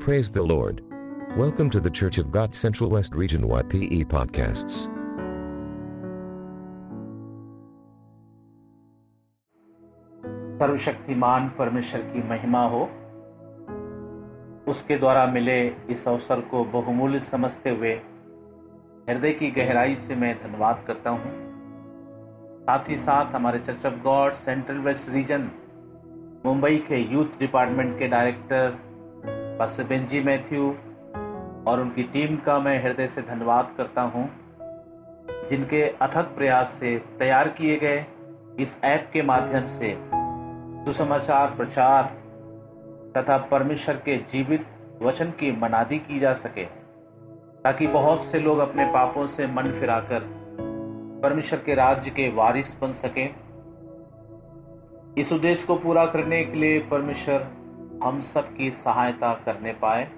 Praise the Lord. Welcome to the Church of God Central West Region YPE podcasts. सर्वशक्तिमान परमेश्वर की महिमा हो उसके द्वारा मिले इस अवसर को बहुमूल्य समझते हुए हृदय की गहराई से मैं धन्यवाद करता हूँ साथ ही साथ हमारे church of God central west region Mumbai के यूथ डिपार्टमेंट के डायरेक्टर पास्टर बेंजी मैथ्यू और उनकी टीम का मैं हृदय से धन्यवाद करता हूँ, जिनके अथक प्रयास से तैयार किए गए इस ऐप के माध्यम से सुसमाचार, प्रचार तथा परमेश्वर के जीवित वचन की मनादी की जा सके, ताकि बहुत से लोग अपने पापों से मन फिराकर परमेश्वर के राज्य के वारिस बन सकें। इस उद्देश्य को पूरा करने के लिए परमेश्वर हम सब की सहायता करने पाए।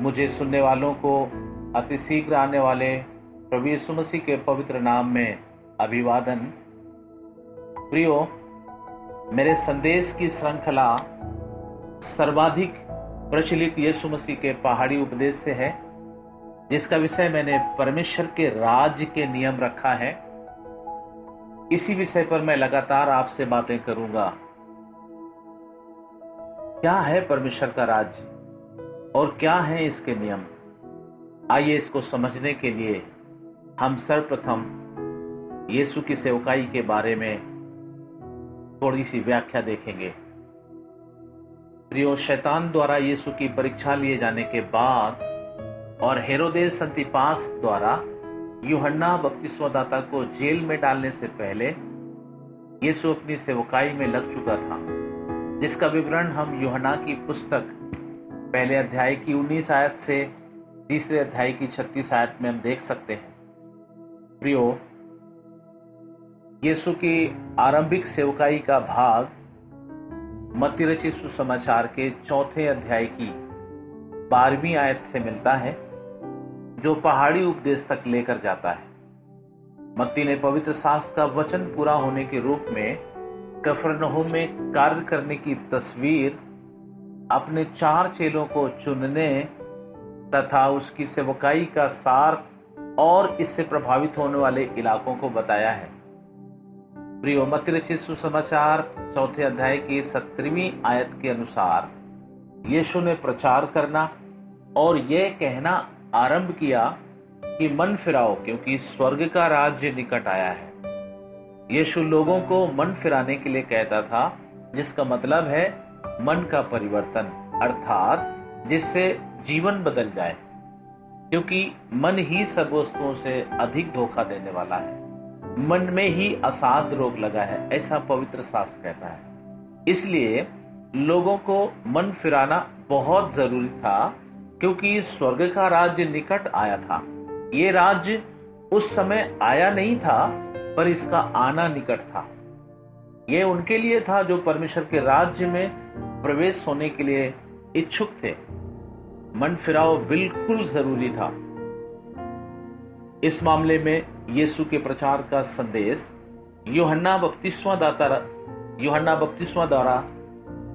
मुझे सुनने वालों को अति शीघ्र आने वाले प्रभु यीशु मसीह के पवित्र नाम में अभिवादन। प्रियो, मेरे संदेश की श्रृंखला सर्वाधिक प्रचलित यीशु मसीह के पहाड़ी उपदेश से है, जिसका विषय मैंने परमेश्वर के राज्य के नियम रखा है। इसी विषय पर मैं लगातार आपसे बातें करूँगा। क्या है परमेश्वर का राज्य? और क्या है इसके नियम? आइए इसको समझने के लिए हम सर्वप्रथम यीशु की सेवकाई के बारे में थोड़ी सी व्याख्या देखेंगे। प्रियो, शैतान द्वारा यीशु की परीक्षा लिए जाने के बाद और हेरोदेस संतिपास द्वारा यूहन्ना बपतिस्वदाता को जेल में डालने से पहले यीशु अपनी सेवकाई में लग चुका था। जिसका विवरण हम यूहन्ना की पुस्तक पहले अध्याय की 19 आयत से तीसरे अध्याय की 36 आयत में हम देख सकते हैं। प्रियो, यीशु की आरंभिक सेवकाई का भाग मती रचित सुसमाचार के चौथे अध्याय की बारहवीं आयत से मिलता है, जो पहाड़ी उपदेश तक लेकर जाता है। मत्ती ने पवित्र शास्त्र का वचन पूरा होने के रूप में कफरनहू में कार्य करने की तस्वीर अपने चार चेलों को चुनने तथा उसकी सेवकाई का सार और इससे प्रभावित होने वाले इलाकों को बताया है। प्रियो मतिरचित सुसमाचार, चौथे अध्याय की सत्रहवीं आयत के अनुसार, यीशु ने प्रचार करना और यह कहना आरंभ किया कि मन फिराओ, क्योंकि स्वर्ग का राज्य निकट आया है। यीशु लोगों को मन फिराने के लिए कहता था, जिसका मतलब है मन का परिवर्तन, अर्थात जिससे जीवन बदल जाए, क्योंकि मन ही सब वस्तुओं से अधिक धोखा देने वाला है। मन में ही असाध रोग लगा है, ऐसा पवित्र शास्त्र कहता है। इसलिए लोगों को मन फिराना बहुत ज़रूरी था, क्योंकि स्वर्ग का राज्य निकट आया था। ये राज्य उस समय आया नहीं था पर इसका आना निकट था। यह उनके लिए था जो परमेश्वर के राज्य में प्रवेश होने के लिए इच्छुक थे। मन फिराव बिल्कुल ज़रूरी था। इस मामले में यीशु के प्रचार का संदेश योहन्ना बपतिस्वा दाता योहन्ना बपतिस्वा द्वारा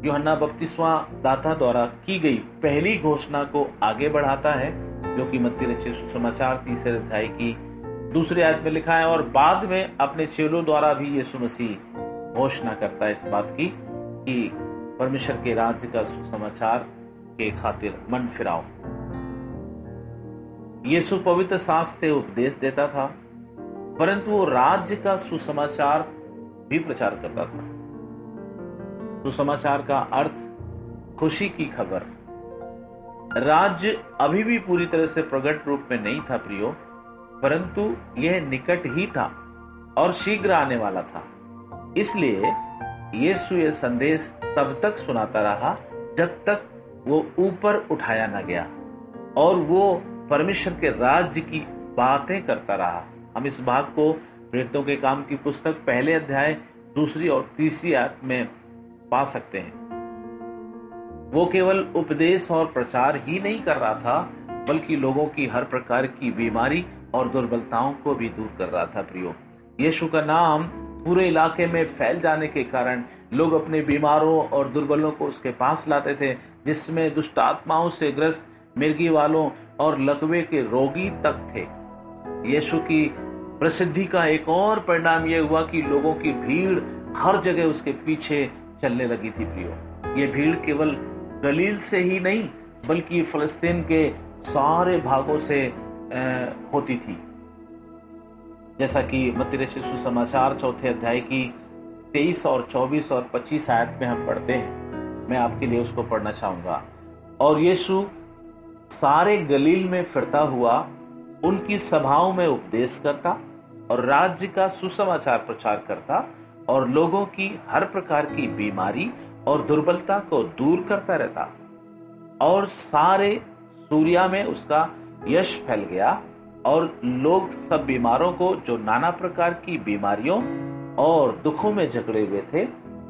योहन्ना बपतिस्वा दाता द्वारा की गई पहली घोषणा को आगे बढ़ाता है, जो कि मत्ती रचित सुसमाचार तीसरे अध्याय की दूसरे आयत में लिखा है, और बाद में अपने चेलों द्वारा भी यीशु मसीह घोषणा करता है इस बात की कि परमेश्वर के राज्य का सुसमाचार के खातिर मन फिराओ। यीशु पवित्र सांस से उपदेश देता था, परंतु वो राज्य का सुसमाचार भी प्रचार करता था। सुसमाचार का अर्थ, खुशी की खबर। राज्य अभी भी पूरी तरह से प्रकट रूप में नहीं था, प्रियो। परंतु यह निकट ही था और शीघ्र आने वाला था। इसलिए यीशु यह संदेश तब तक सुनाता रहा जब तक वो ऊपर उठाया न गया और वो परमेश्वर के राज्य की बातें करता रहा। हम इस भाग को प्रेरितों के काम की पुस्तक पहले अध्याय, दूसरी और तीसरी आयत में पा सकते हैं। वो केवल उपदेश और प्रचार ही नहीं कर रहा था, बल्कि लोगों की हर प्रकार की बीमारी और दुर्बलताओं को भी दूर कर रहा था प्रियो। यीशु का नाम पूरे इलाके में फैल जाने के कारण लोग अपने बीमारों और दुर्बलों को उसके पास लाते थे, जिसमें दुष्ट आत्माओं से ग्रस्त मिर्गी वालों और लकवे के रोगी तक थे। यीशु की प्रसिद्धि का एक और परिणाम यह हुआ कि लोगों की भीड़ हर जगह उसके पीछे चलने लगी थी प्रियो। ये भीड़ केवल गलील से ही नहीं, बल्कि फलस्तीन के सारे भागों से होती थी। जैसा कि मतिर शिशु समाचार चौथे अध्याय की तेईस और चौबीस और पच्चीस आयत में हम पढ़ते हैं। मैं आपके लिए उसको पढ़ना चाहूँगा। और यीशु सारे गलील में फिरता हुआ उनकी सभाओं में उपदेश करता और राज्य का सुसमाचार प्रचार करता और लोगों की हर प्रकार की बीमारी और दुर्बलता को दूर करता रहता। और सारे सूर्या में उसका यश फैल गया और लोग सब बीमारों को जो नाना प्रकार की बीमारियों और दुखों में झगड़े हुए थे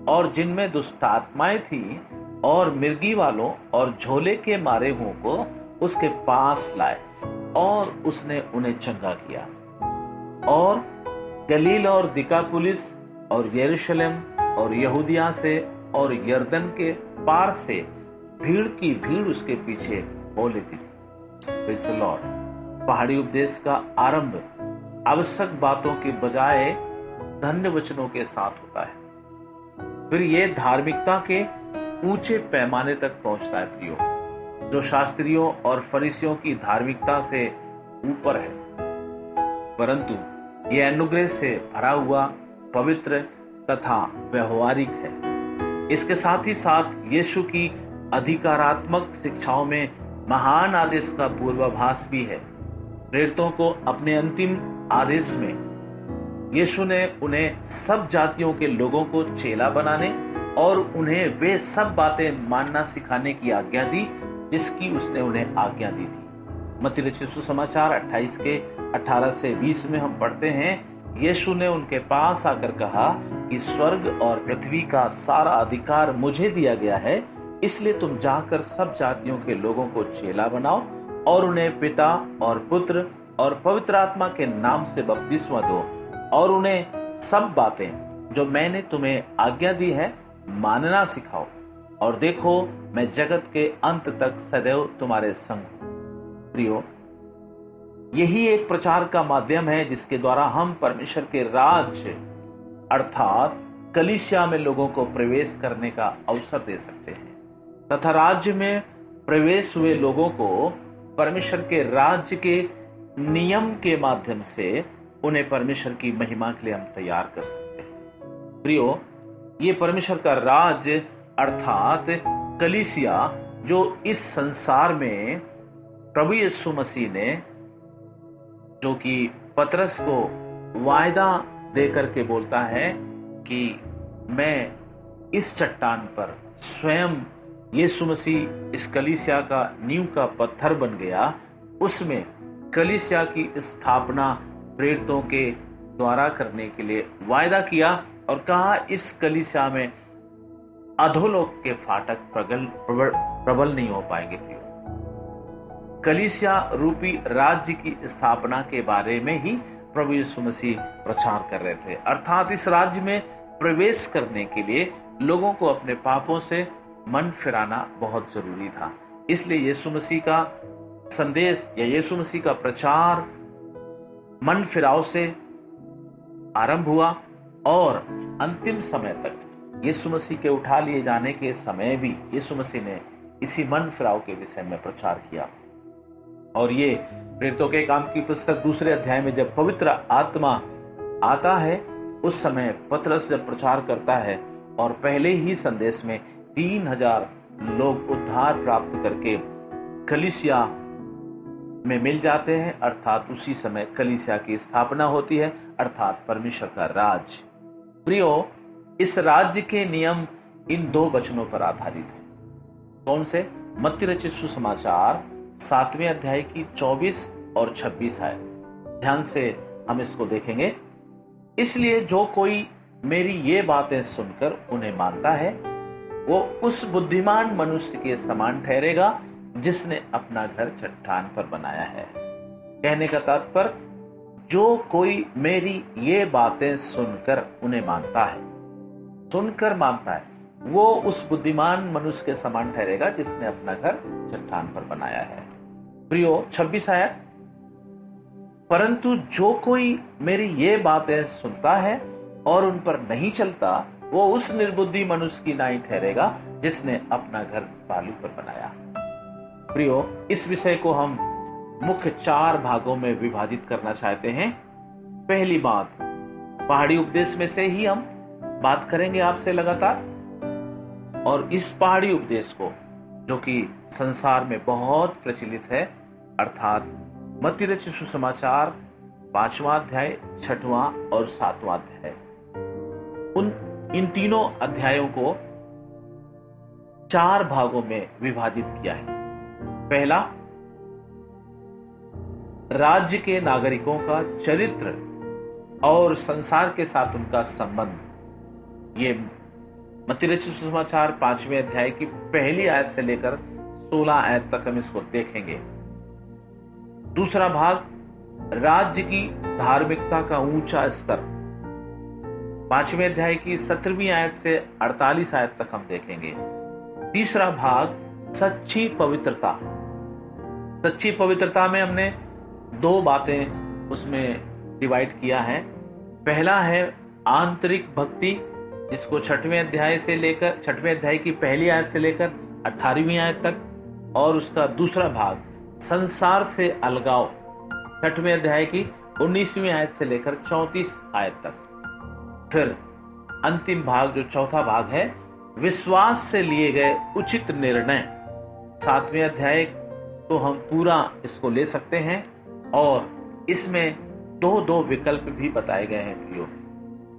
और जिनमें दुष्ट आत्माएँ थी और मिर्गी वालों और झोले के मारे हुओं को उसके पास लाए और उसने उन्हें चंगा किया। और गलील और दिका पुलिस और यरूशलेम और यहूदिया से और यर्दन के पार से भीड़ की भीड़ उसके पीछे हो लेती थी। लॉर्ड पहाड़ी उपदेश का आरंभ आवश्यक बातों के बजाय धन्य वचनों के साथ होता है। फिर ये धार्मिकता के ऊँचे पैमाने तक पहुँचता है प्रियो। जो शास्त्रियों और फरीसियों की धार्मिकता से ऊपर है। परंतु यह अनुग्रह से भरा हुआ, पवित्र तथा व्यवहारिक है। इसके साथ ही साथ यीशु की अधिकारात्मक शिक्षाओं में महान आदेश का पूर्वाभास भी है। प्रेरितों को अपने अंतिम आदेश में यीशु ने उन्हें सब जातियों के लोगों को चेला बनाने और उन्हें वे सब बातें मानना सिखाने की आज्ञा दी, जिसकी उसने उन्हें आज्ञा दी थी। मती समाचार 28 के 18 से 20 में हम पढ़ते हैं, यीशु ने उनके पास आकर कहा कि स्वर्ग और पृथ्वी का सारा अधिकार मुझे दिया गया है इसलिए तुम जाकर सब जातियों के लोगों को चेला बनाओ और उन्हें पिता और पुत्र और पवित्र आत्मा के नाम से बपतिस्मा दो और उन्हें सब बातें जो मैंने तुम्हें आज्ञा दी है मानना सिखाओ। और देखो, मैं जगत के अंत तक सदैव तुम्हारे संग प्रियो, यही एक प्रचार का माध्यम है जिसके द्वारा हम परमेश्वर के राज्य अर्थात कलिशिया में लोगों को प्रवेश करने का अवसर दे सकते हैं। तथा राज्य में प्रवेश हुए लोगों को परमेश्वर के राज्य के नियम के माध्यम से उन्हें परमेश्वर की महिमा के लिए हम तैयार कर सकते हैं। प्रियो, ये परमेश्वर का राज्य अर्थात कलिसिया, जो इस संसार में प्रभु यीशु मसीह ने, जो कि पतरस को वायदा देकर के बोलता है कि मैं इस चट्टान पर स्वयं यीशु मसीह इस कलिसिया का नींव का पत्थर बन गया। उसमें कलिसिया की स्थापना प्रेरितों के द्वारा करने के लिए वायदा किया और कहा इस कलिसिया में अधोलोक के फाटक प्रगल प्रबल, नहीं हो पाएँगे प्रियो। कलिसिया रूपी राज्य की स्थापना के बारे में ही प्रभु यीशु मसीह प्रचार कर रहे थे। अर्थात इस राज्य में प्रवेश करने के लिए लोगों को अपने पापों से मन फिराना बहुत ज़रूरी था। इसलिए यीशु मसीह का संदेश या यीशु मसीह का प्रचार मन फिराव से आरंभ हुआ और अंतिम समय तक यीशु मसीह के उठा लिए जाने के समय भी यीशु मसीह ने इसी मन फिराव के विषय में प्रचार किया। और ये प्रेरितों के काम की पुस्तक दूसरे अध्याय में जब पवित्र आत्मा आता है, उस समय पत्रस जब प्रचार करता है और पहले ही संदेश में तीन हज़ार लोग उद्धार प्राप्त करके कलिसिया में मिल जाते हैं, अर्थात उसी समय कलिसिया की स्थापना होती है, अर्थात परमेश्वर का राज। प्रियो, इस राज्य के नियम इन दो वचनों पर आधारित है। कौन से? मत्ती रचित सुसमाचार, सातवें अध्याय की 24 और 26 आय। ध्यान से हम इसको देखेंगे। इसलिए जो कोई मेरी ये बातें सुनकर उन्हें मानता है वो उस बुद्धिमान मनुष्य के समान ठहरेगा जिसने अपना घर चट्टान पर बनाया है। कहने का तात्पर्य, जो कोई मेरी ये बातें सुनकर उन्हें मानता है, सुनकर मानता है, वो उस बुद्धिमान मनुष्य के समान ठहरेगा जिसने अपना घर चट्टान पर बनाया है। प्रियो 26 आया परंतु जो कोई मेरी ये बातें सुनता है और उन पर नहीं चलता वो उस निर्बुद्धि मनुष्य की नाई ठहरेगा जिसने अपना घर बालू पर बनाया। प्रियो, इस विषय को हम मुख्य चार भागों में विभाजित करना चाहते हैं। पहली बात, पहाड़ी उपदेश में से ही हम बात करेंगे आपसे लगातार। और इस पहाड़ी उपदेश को, जो कि संसार में बहुत प्रचलित है, अर्थात मती रचित सुसमाचार, पांचवा अध्याय, छठवां और सातवां अध्याय। उन इन तीनों अध्यायों को चार भागों में विभाजित किया है। पहला, राज्य के नागरिकों का चरित्र और संसार के साथ उनका संबंध। ये मतिरचित सुसमाचार पाँचवें अध्याय की पहली आयत से लेकर सोलह आयत तक हम इसको देखेंगे। दूसरा भाग, राज्य की धार्मिकता का ऊँचा स्तर। पाँचवें अध्याय की सत्रहवीं आयत से अड़तालीस आयत तक हम देखेंगे। तीसरा भाग, सच्ची पवित्रता। सच्ची पवित्रता में हमने दो बातें उसमें डिवाइड किया है। पहला है आंतरिक भक्ति, जिसको छठवें अध्याय से लेकर, छठवें अध्याय की पहली आयत से लेकर अठारहवीं आयत तक, और उसका दूसरा भाग, संसार से अलगाव। छठवें अध्याय की उन्नीसवीं आयत से लेकर चौतीस आयत तक। फिर अंतिम भाग, जो चौथा भाग है, विश्वास से लिए गए उचित निर्णय। सातवें अध्याय तो हम पूरा इसको ले सकते हैं और इसमें दो दो विकल्प भी बताए गए हैं प्रियो।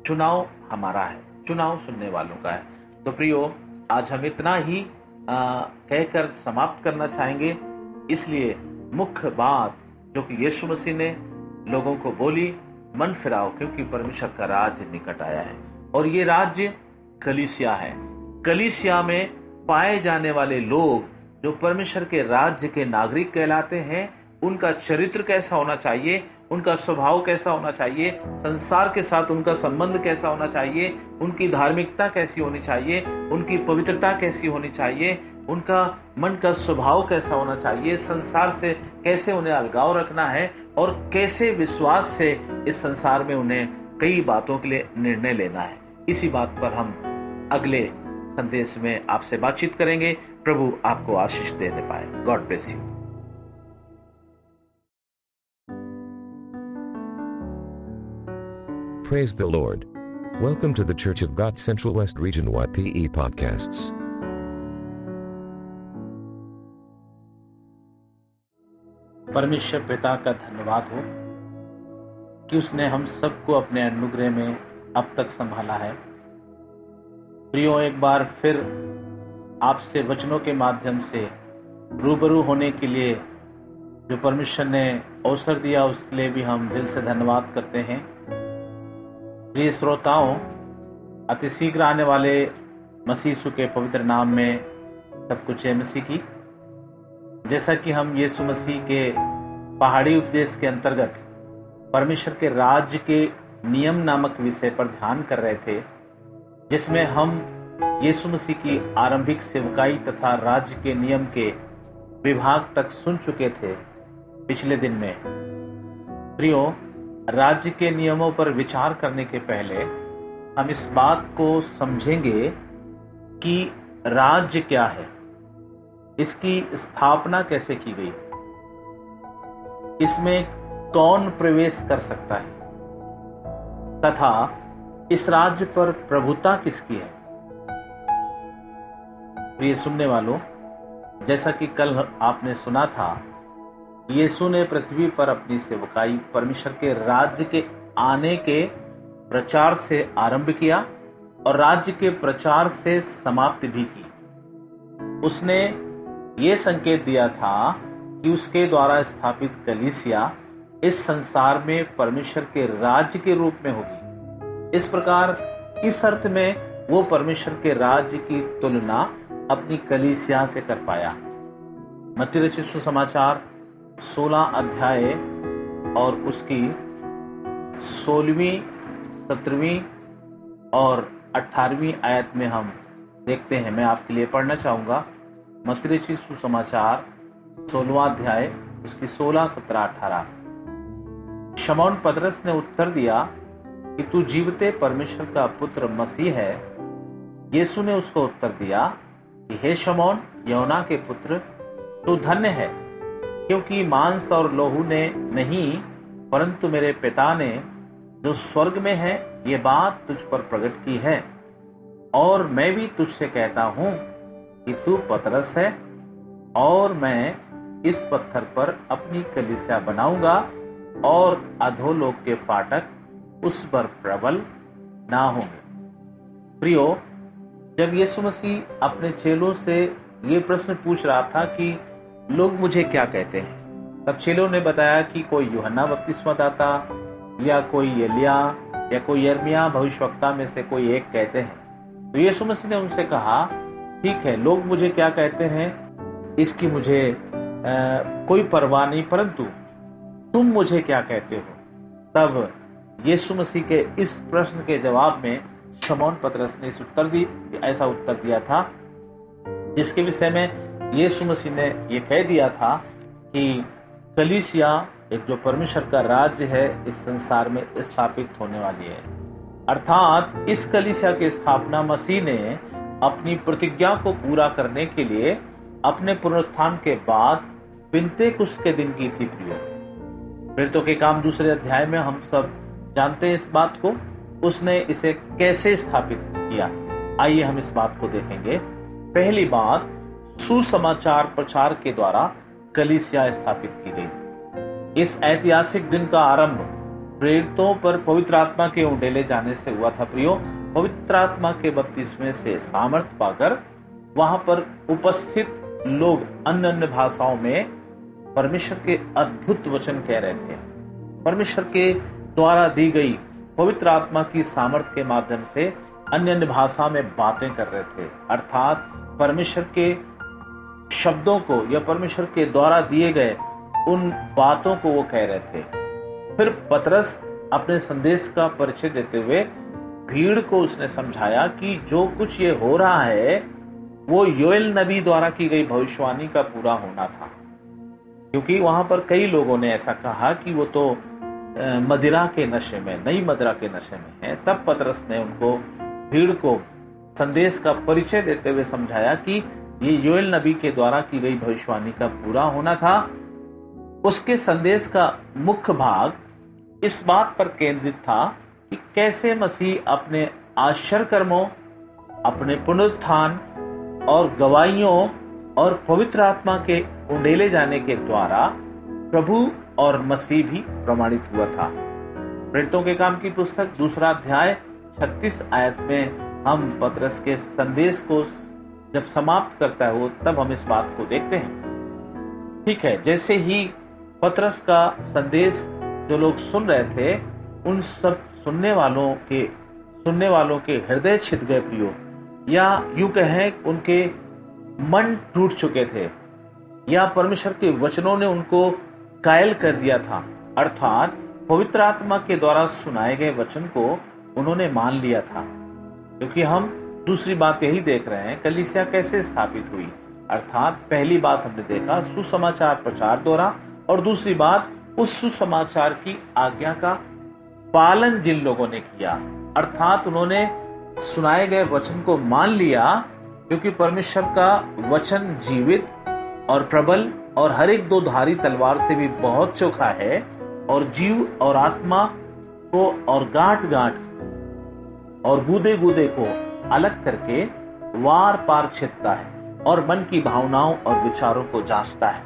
चुनाव हमारा है, चुनाव सुनने वालों का है। तो प्रियो, आज हम इतना ही कहकर समाप्त करना चाहेंगे। इसलिए मुख्य बात, जो कि यीशु मसीह ने लोगों को बोली मन फिराओ, क्योंकि परमेश्वर का राज्य निकट आया है। और ये राज्य कलिसिया है। कलिसिया में पाए जाने वाले लोग जो परमेश्वर के राज्य के नागरिक कहलाते हैं, उनका चरित्र कैसा होना चाहिए, उनका स्वभाव कैसा होना चाहिए, संसार के साथ उनका संबंध कैसा होना चाहिए, उनकी धार्मिकता कैसी होनी चाहिए, उनकी पवित्रता कैसी होनी चाहिए, उनका मन का स्वभाव कैसा होना चाहिए, संसार से कैसे उन्हें अलगाव रखना है और कैसे विश्वास से इस संसार में उन्हें कई बातों के लिए निर्णय लेना है इसी बात पर हम अगले संदेश में आपसे बातचीत करेंगे प्रभु आपको आशीष देने पाए God bless you Praise the Lord. Welcome to the Church of God Central West Region YPE podcasts. परमेश्वर पिता का धन्यवाद हो कि उसने हम सबको अपने अनुग्रह में अब तक संभाला है। प्रियो, एक बार फिर आपसे वचनों के माध्यम से रूबरू होने के लिए जो परमेश्वर ने अवसर दिया, उसके लिए भी हम दिल से धन्यवाद करते हैं। प्रिय श्रोताओं, अतिशीघ्र आने वाले मसीसु के पवित्र नाम में सब कुछ है। मसीह की जैसा कि हम यीशु मसीह के पहाड़ी उपदेश के अंतर्गत परमेश्वर के राज्य के नियम नामक विषय पर ध्यान कर रहे थे, जिसमें हम यीशु मसीह की आरंभिक सेवकाई तथा राज्य के नियम के विभाग तक सुन चुके थे पिछले दिन में। प्रियो राज्य के नियमों पर विचार करने के पहले हम इस बात को समझेंगे कि राज्य क्या है। इसकी स्थापना कैसे की गई? इसमें कौन प्रवेश कर सकता है? तथा इस राज्य पर प्रभुता किसकी है? प्रिय सुनने वालों, जैसा कि कल आपने सुना था, यीशु ने पृथ्वी पर अपनी सेवकाई परमेश्वर के राज्य के आने के प्रचार से आरंभ किया और राज्य के प्रचार से समाप्त भी की। उसने ये संकेत दिया था कि उसके द्वारा स्थापित कलीसिया इस संसार में परमेश्वर के राज्य के रूप में होगी। इस प्रकार, इस अर्थ में वो परमेश्वर के राज्य की तुलना अपनी कलीसिया से कर पाया। मती रचित सुसमाचार, सोलह अध्याय और उसकी सोलहवीं, सत्रहवीं और अठारहवीं आयत में हम देखते हैं। मैं आपके लिए पढ़ना चाहूँगा। मतरेची सुसमाचार, सोलवा अध्याय, उसकी सोलह, सत्रह, अठारह। शमौन पदरस ने उत्तर दिया कि तू जीवते परमेश्वर का पुत्र मसीह है। यीशु ने उसको उत्तर दिया कि, हे शमौन यौना के पुत्र, तू धन्य है, क्योंकि मांस और लोहू ने नहीं, परंतु मेरे पिता ने, जो स्वर्ग में है, ये बात तुझ पर प्रकट की है। और मैं भी तुझसे कहता हूँ तू पतरस है, और मैं इस पत्थर पर अपनी कलिसिया बनाऊँगा, और अधोलोक के फाटक उस पर प्रबल ना होंगे। प्रियो, जब यीशु मसीह अपने चेलों से ये प्रश्न पूछ रहा था कि लोग मुझे क्या कहते हैं, तब चेलों ने बताया कि कोई युहन्ना बपतिस्मा दाता, या कोई यलिया या कोई यर्मिया भविष्यवक्ता में से कोई एक कहते हैं। तो यीशु मसीह ने उनसे कहा ठीक है लोग मुझे क्या कहते हैं? इसकी मुझे आ, कोई परवाह नहीं परंतु तुम मुझे क्या कहते हो? तब यीशु मसीह के इस प्रश्न के जवाब में शमौन पतरस ने इस उत्तर दी ऐसा उत्तर दिया था जिसके विषय में यीशु मसीह ने यह कह दिया था कि कलिसिया एक जो परमेश्वर का राज्य है इस संसार में स्थापित होने वाली है। अर्थात इस कलिसिया की स्थापना मसीह ने अपनी प्रतिज्ञा को पूरा करने के लिए अपने पुनरुत्थान के बाद पिंते कुश के दिन की थी प्रियो। प्रेरितों के काम दूसरे अध्याय में हम सब जानते हैं इस बात को। उसने इसे कैसे स्थापित किया? आइए हम इस बात को देखेंगे। पहली बात, सुसमाचार प्रचार के द्वारा कलिसिया स्थापित की गई। इस ऐतिहासिक दिन का आरंभ प्रेरितों पर पवित्र आत्मा के उंडेले जाने से हुआ था प्रियो। पवित्र आत्मा के बत्तीसवें से सामर्थ पाकर वहाँ पर उपस्थित लोग अन्य अन्य भाषाओं में परमेश्वर के अद्भुत वचन कह रहे थे। परमेश्वर के द्वारा दी गई पवित्र आत्मा की सामर्थ्य के माध्यम से अन्य अन्य भाषा में बातें कर रहे थे। अर्थात परमेश्वर के शब्दों को या परमेश्वर के द्वारा दिए गए उन बातों को वो कह रहे थे। फिर पतरस अपने संदेश का परिचय देते हुए भीड़ को उसने समझाया कि जो कुछ ये हो रहा है, वो योएल नबी द्वारा की गई भविष्यवाणी का पूरा होना था। क्योंकि वहाँ पर कई लोगों ने ऐसा कहा कि वो तो मदिरा के नशे में, नई मदिरा के नशे में है। तब पतरस ने उनको भीड़ को संदेश का परिचय देते हुए समझाया कि ये योएल नबी के द्वारा की गई भविष्यवाणी का पूरा होना था। उसके संदेश का मुख्य भाग इस बात पर केंद्रित था कि कैसे मसीह अपने आश्चर्य कर्मों अपने पुनरुत्थान और गवाहियों और पवित्र आत्मा के उंडेले जाने के द्वारा प्रभु और मसीह भी प्रमाणित हुआ था। प्रेरितों के काम की पुस्तक, दूसरा अध्याय 36 आयत में हम पत्रस के संदेश को जब समाप्त करता है तब हम इस बात को देखते हैं। ठीक है, जैसे ही पत्रस का संदेश जो लोग सुन रहे थे, उन सब सुनने वालों के, सुनने वालों के हृदय छिद गए प्रियो। या यूँ कहें उनके मन टूट चुके थे। या परमेश्वर के वचनों ने उनको कायल कर दिया था। अर्थात पवित्र आत्मा के द्वारा सुनाए गए वचन को उन्होंने मान लिया था। क्योंकि हम दूसरी बात यही देख रहे हैं, कलिसिया कैसे स्थापित हुई। अर्थात पहली बात हमने देखा, सुसमाचार प्रचार द्वारा, और दूसरी बात उस सुसमाचार की आज्ञा का पालन जिन लोगों ने किया, अर्थात उन्होंने सुनाए गए वचन को मान लिया, क्योंकि परमेश्वर का वचन जीवित और प्रबल और हर एक दो धारी तलवार से भी बहुत चोखा है, और जीव और आत्मा को और गांठ गांठ और गूदे गूदे को अलग करके वार पार छिपता है और मन की भावनाओं और विचारों को जांचता है।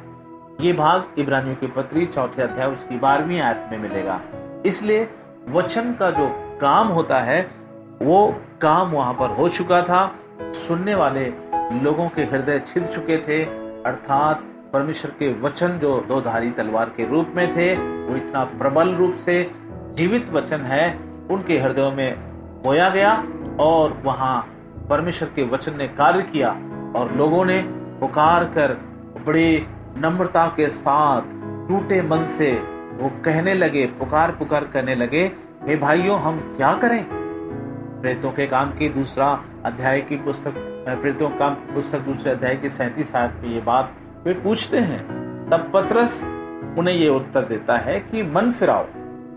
ये भाग इब्रानियों की पत्री चौथे अध्याय उसकी बारहवीं आयत में मिलेगा। इसलिए वचन का जो काम होता है, वो काम वहाँ पर हो चुका था। सुनने वाले लोगों के हृदय छिद चुके थे, अर्थात परमेश्वर के वचन जो दो धारी तलवार के रूप में थे, वो इतना प्रबल रूप से जीवित वचन है, उनके हृदयों में बोया गया और वहाँ परमेश्वर के वचन ने कार्य किया और लोगों ने पुकार कर बड़ी नम्रता के साथ टूटे मन से वो कहने लगे पुकार पुकार करने लगे, हे भाइयों, हम क्या करें? प्रेतों के काम की दूसरा अध्याय की पुस्तक प्रेतों काम पुस्तक दूसरे अध्याय की सैतीस आयत में ये बात वे पूछते हैं। तब पत्रस उन्हें ये उत्तर देता है कि, मन फिराओ,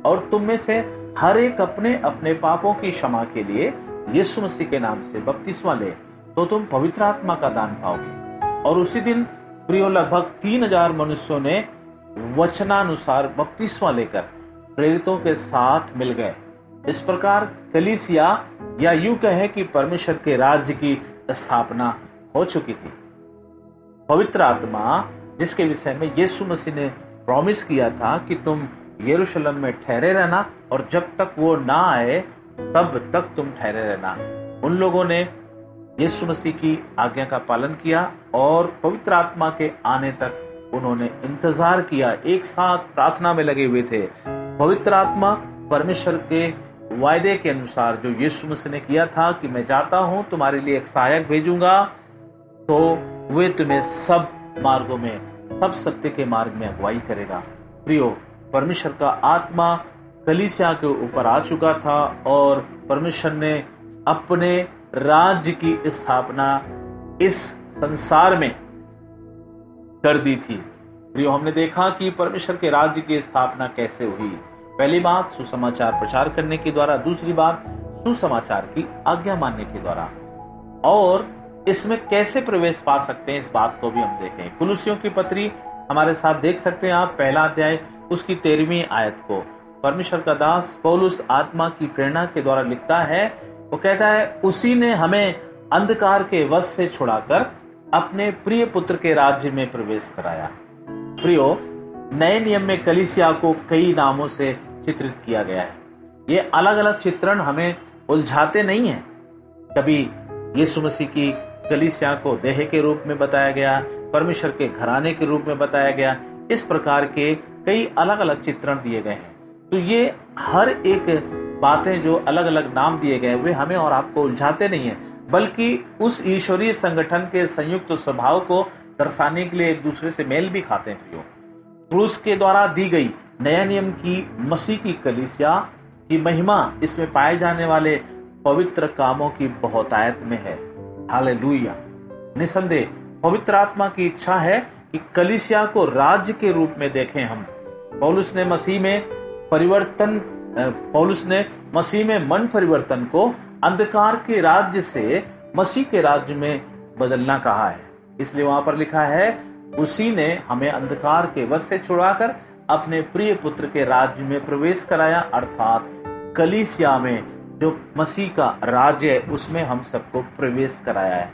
और तुम में से हर एक अपने अपने पापों की क्षमा के लिए यीशु मसीह के नाम से बपतिस्मा ले तो तुम पवित्र आत्मा का दान पाओगे। और उसी दिन प्रियो, लगभग तीन हज़ार मनुष्यों ने वचनानुसार बपतिस्मा लेकर प्रेरितों के साथ मिल गए। इस प्रकार कलीसिया या यू कहे कि परमेश्वर के राज्य की स्थापना हो चुकी थी। पवित्र आत्मा, जिसके विषय में यीशु मसीह ने प्रॉमिस किया था कि तुम यरूशलेम में ठहरे रहना और जब तक वो ना आए, तब तक तुम ठहरे रहना। उन लोगों ने यीशु मसीह की आज्ञा का पालन किया और पवित्र आत्मा के आने तक उन्होंने इंतज़ार किया, एक साथ प्रार्थना में लगे हुए थे। पवित्र आत्मा परमेश्वर के वायदे के अनुसार जो यीशु मसीह ने किया था कि मैं जाता हूँ, तुम्हारे लिए एक सहायक भेजूँगा तो वे तुम्हें सब मार्गों में, सब सत्य के मार्ग में अगुवाई करेगा। प्रियो, परमेश्वर का आत्मा कलिसिया के ऊपर आ चुका था और परमेश्वर ने अपने राज्य की स्थापना इस संसार में कर दी थी। प्रियो, हमने देखा कि परमेश्वर के राज्य की स्थापना कैसे हुई। पहली बात, सुसमाचार प्रचार करने के द्वारा। दूसरी बात, सुसमाचार की आज्ञा मानने के द्वारा। और इसमें कैसे प्रवेश पा सकते हैं, इस बात को भी हम देखें। कुलुसियों की पत्री, हमारे साथ देख सकते हैं आप, पहला अध्याय, उसकी तेरहवीं आयत को। परमेश्वर का दास पौलुस आत्मा की प्रेरणा के द्वारा लिखता है, वो कहता है, उसी ने हमें अंधकार के वश से छुड़ाकर अपने प्रिय पुत्र के राज्य में प्रवेश कराया। प्रियो, नए नियम में कलिसिया को कई नामों से चित्रित किया गया है। ये अलग अलग चित्रण हमें उलझाते नहीं है। कभी यीशु मसीह की कलिसिया को देह के रूप में बताया गया, परमेश्वर के घराने के रूप में बताया गया, इस प्रकार के कई अलग अलग चित्रण दिए गए हैं। तो ये हर एक बातें जो अलग अलग नाम दिए गए, वे हमें और आपको उलझाते नहीं है। बल्कि उस ईश्वरीय संगठन के संयुक्त स्वभाव को दर्शाने के लिए एक दूसरे से मेल भी खाते हैं प्रियो। क्रूस के द्वारा दी गई नया नियम की मसीह की कलिसिया की महिमा इसमें पाए जाने वाले पवित्र कामों की बहुतायत में है। हाले निसंदेह, पवित्र आत्मा की इच्छा है कि कलिसिया को राज्य के रूप में देखें हम। पौलुस ने मसीह में परिवर्तन पौलुस ने मसीह में मन परिवर्तन को अंधकार के राज्य से मसीह के राज्य में बदलना कहा है। इसलिए वहाँ पर लिखा है, उसी ने हमें अंधकार के वश से छुड़ाकर अपने प्रिय पुत्र के राज्य में प्रवेश कराया, अर्थात कलीसिया में, जो मसीह का राज्य है, उसमें हम सबको प्रवेश कराया है।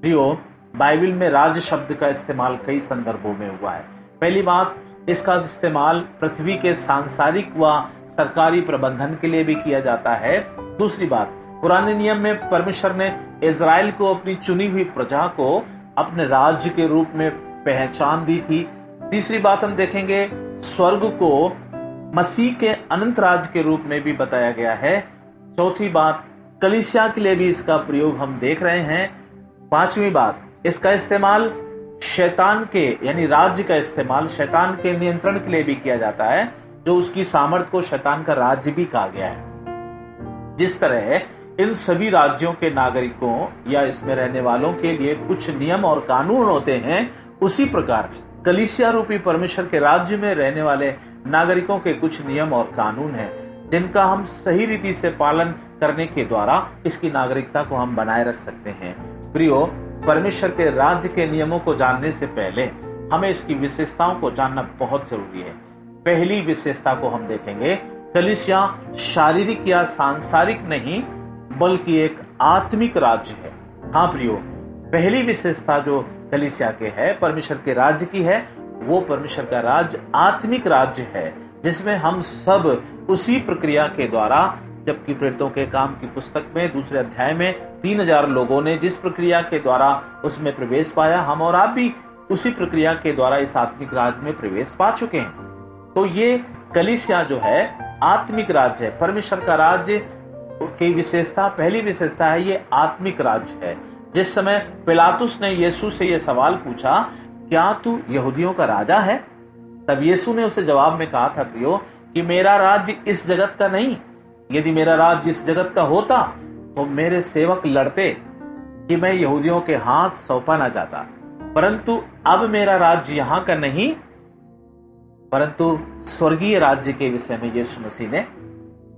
प्रियो, बाइबल में राज शब्द का इस्तेमाल कई संदर्भों में हुआ है। पहली बात, इसका इस्तेमाल पृथ्वी के सांसारिक व सरकारी प्रबंधन के लिए भी किया जाता है। दूसरी बात, पुराने नियम में परमेश्वर ने इसराइल को अपनी चुनी हुई प्रजा को अपने राज्य के रूप में पहचान दी थी। तीसरी बात हम देखेंगे, स्वर्ग को मसीह के अनंत राज के रूप में भी बताया गया है। चौथी बात, कलिसिया के लिए भी इसका प्रयोग हम देख रहे हैं। पांचवी बात, इसका इस्तेमाल शैतान के, यानी राज्य का इस्तेमाल शैतान के नियंत्रण के लिए भी किया जाता है। जो उसकी सामर्थ्य को शैतान का राज्य भी कहा गया है। जिस तरह इन सभी राज्यों के नागरिकों या इसमें रहने वालों के लिए कुछ नियम और कानून होते हैं, उसी प्रकार कलिसिया रूपी परमेश्वर के राज्य में रहने वाले नागरिकों के कुछ नियम और कानून हैं, जिनका हम सही रीति से पालन करने के द्वारा इसकी नागरिकता को हम बनाए रख सकते हैं। प्रियो, परमेश्वर के राज्य के नियमों को जानने से पहले हमें इसकी विशेषताओं को जानना बहुत ज़रूरी है। पहली विशेषता को हम देखेंगे। कलिसिया शारीरिक या सांसारिक नहीं, बल्कि एक आत्मिक राज्य है। हाँ प्रियो, पहली विशेषता जो कलिसिया के है, परमेश्वर के राज्य की है, वो परमेश्वर का राज्य आत्मिक राज्य है, जिसमें हम सब उसी प्रक्रिया के द्वारा, जबकि प्रेरितों के काम की पुस्तक में, दूसरे अध्याय में, तीन हज़ार लोगों ने जिस प्रक्रिया के द्वारा उसमें प्रवेश पाया, हम और आप भी उसी प्रक्रिया के द्वारा इस आत्मिक राज्य में प्रवेश पा चुके हैं। तो ये कलिसिया जो है, आत्मिक राज्य है। परमेश्वर का राज्य की विशेषता, पहली विशेषता है, ये आत्मिक राज्य है। जिस समय पिलातुस ने यीशु से यह सवाल पूछा, क्या तू यहूदियों का राजा है? तब यीशु ने उसे जवाब में कहा था, प्रियो, कि मेरा राज्य इस जगत का नहीं। यदि मेरा राज्य इस जगत का होता तो मेरे सेवक लड़ते कि मैं यहूदियों के हाथ सौंपा ना जाता। परंतु अब मेरा राज्य यहाँ का नहीं परंतु स्वर्गीय राज्य के विषय में यीशु मसीह ने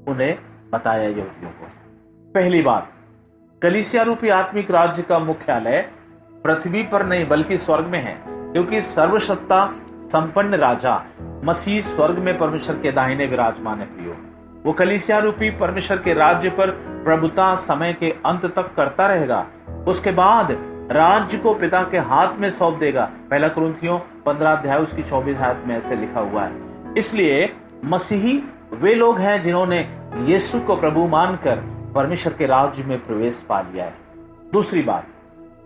उन्हें बताया यहूदियों को। पहली बात, कलिसिया रूपी आत्मिक राज्य का मुख्यालय पृथ्वी पर नहीं, बल्कि स्वर्ग में है, क्योंकि सर्वसत्ता संपन्न राजा मसीह स्वर्ग में परमेश्वर के दाहिने विराजमान है, प्रियो। वो कलिसिया रूपी परमेश्वर के राज्य पर प्रभुता समय के अंत तक करता रहेगा। उसके बाद राज्य को पिता के हाथ में सौंप देगा। पहला क्रंथियों पंद्रह अध्याय, उसकी चौबीस हाथ में ऐसे लिखा हुआ है। इसलिए मसीही वे लोग हैं जिन्होंने यीशु को प्रभु मानकर परमेश्वर के राज्य में प्रवेश पा लिया है। दूसरी बात,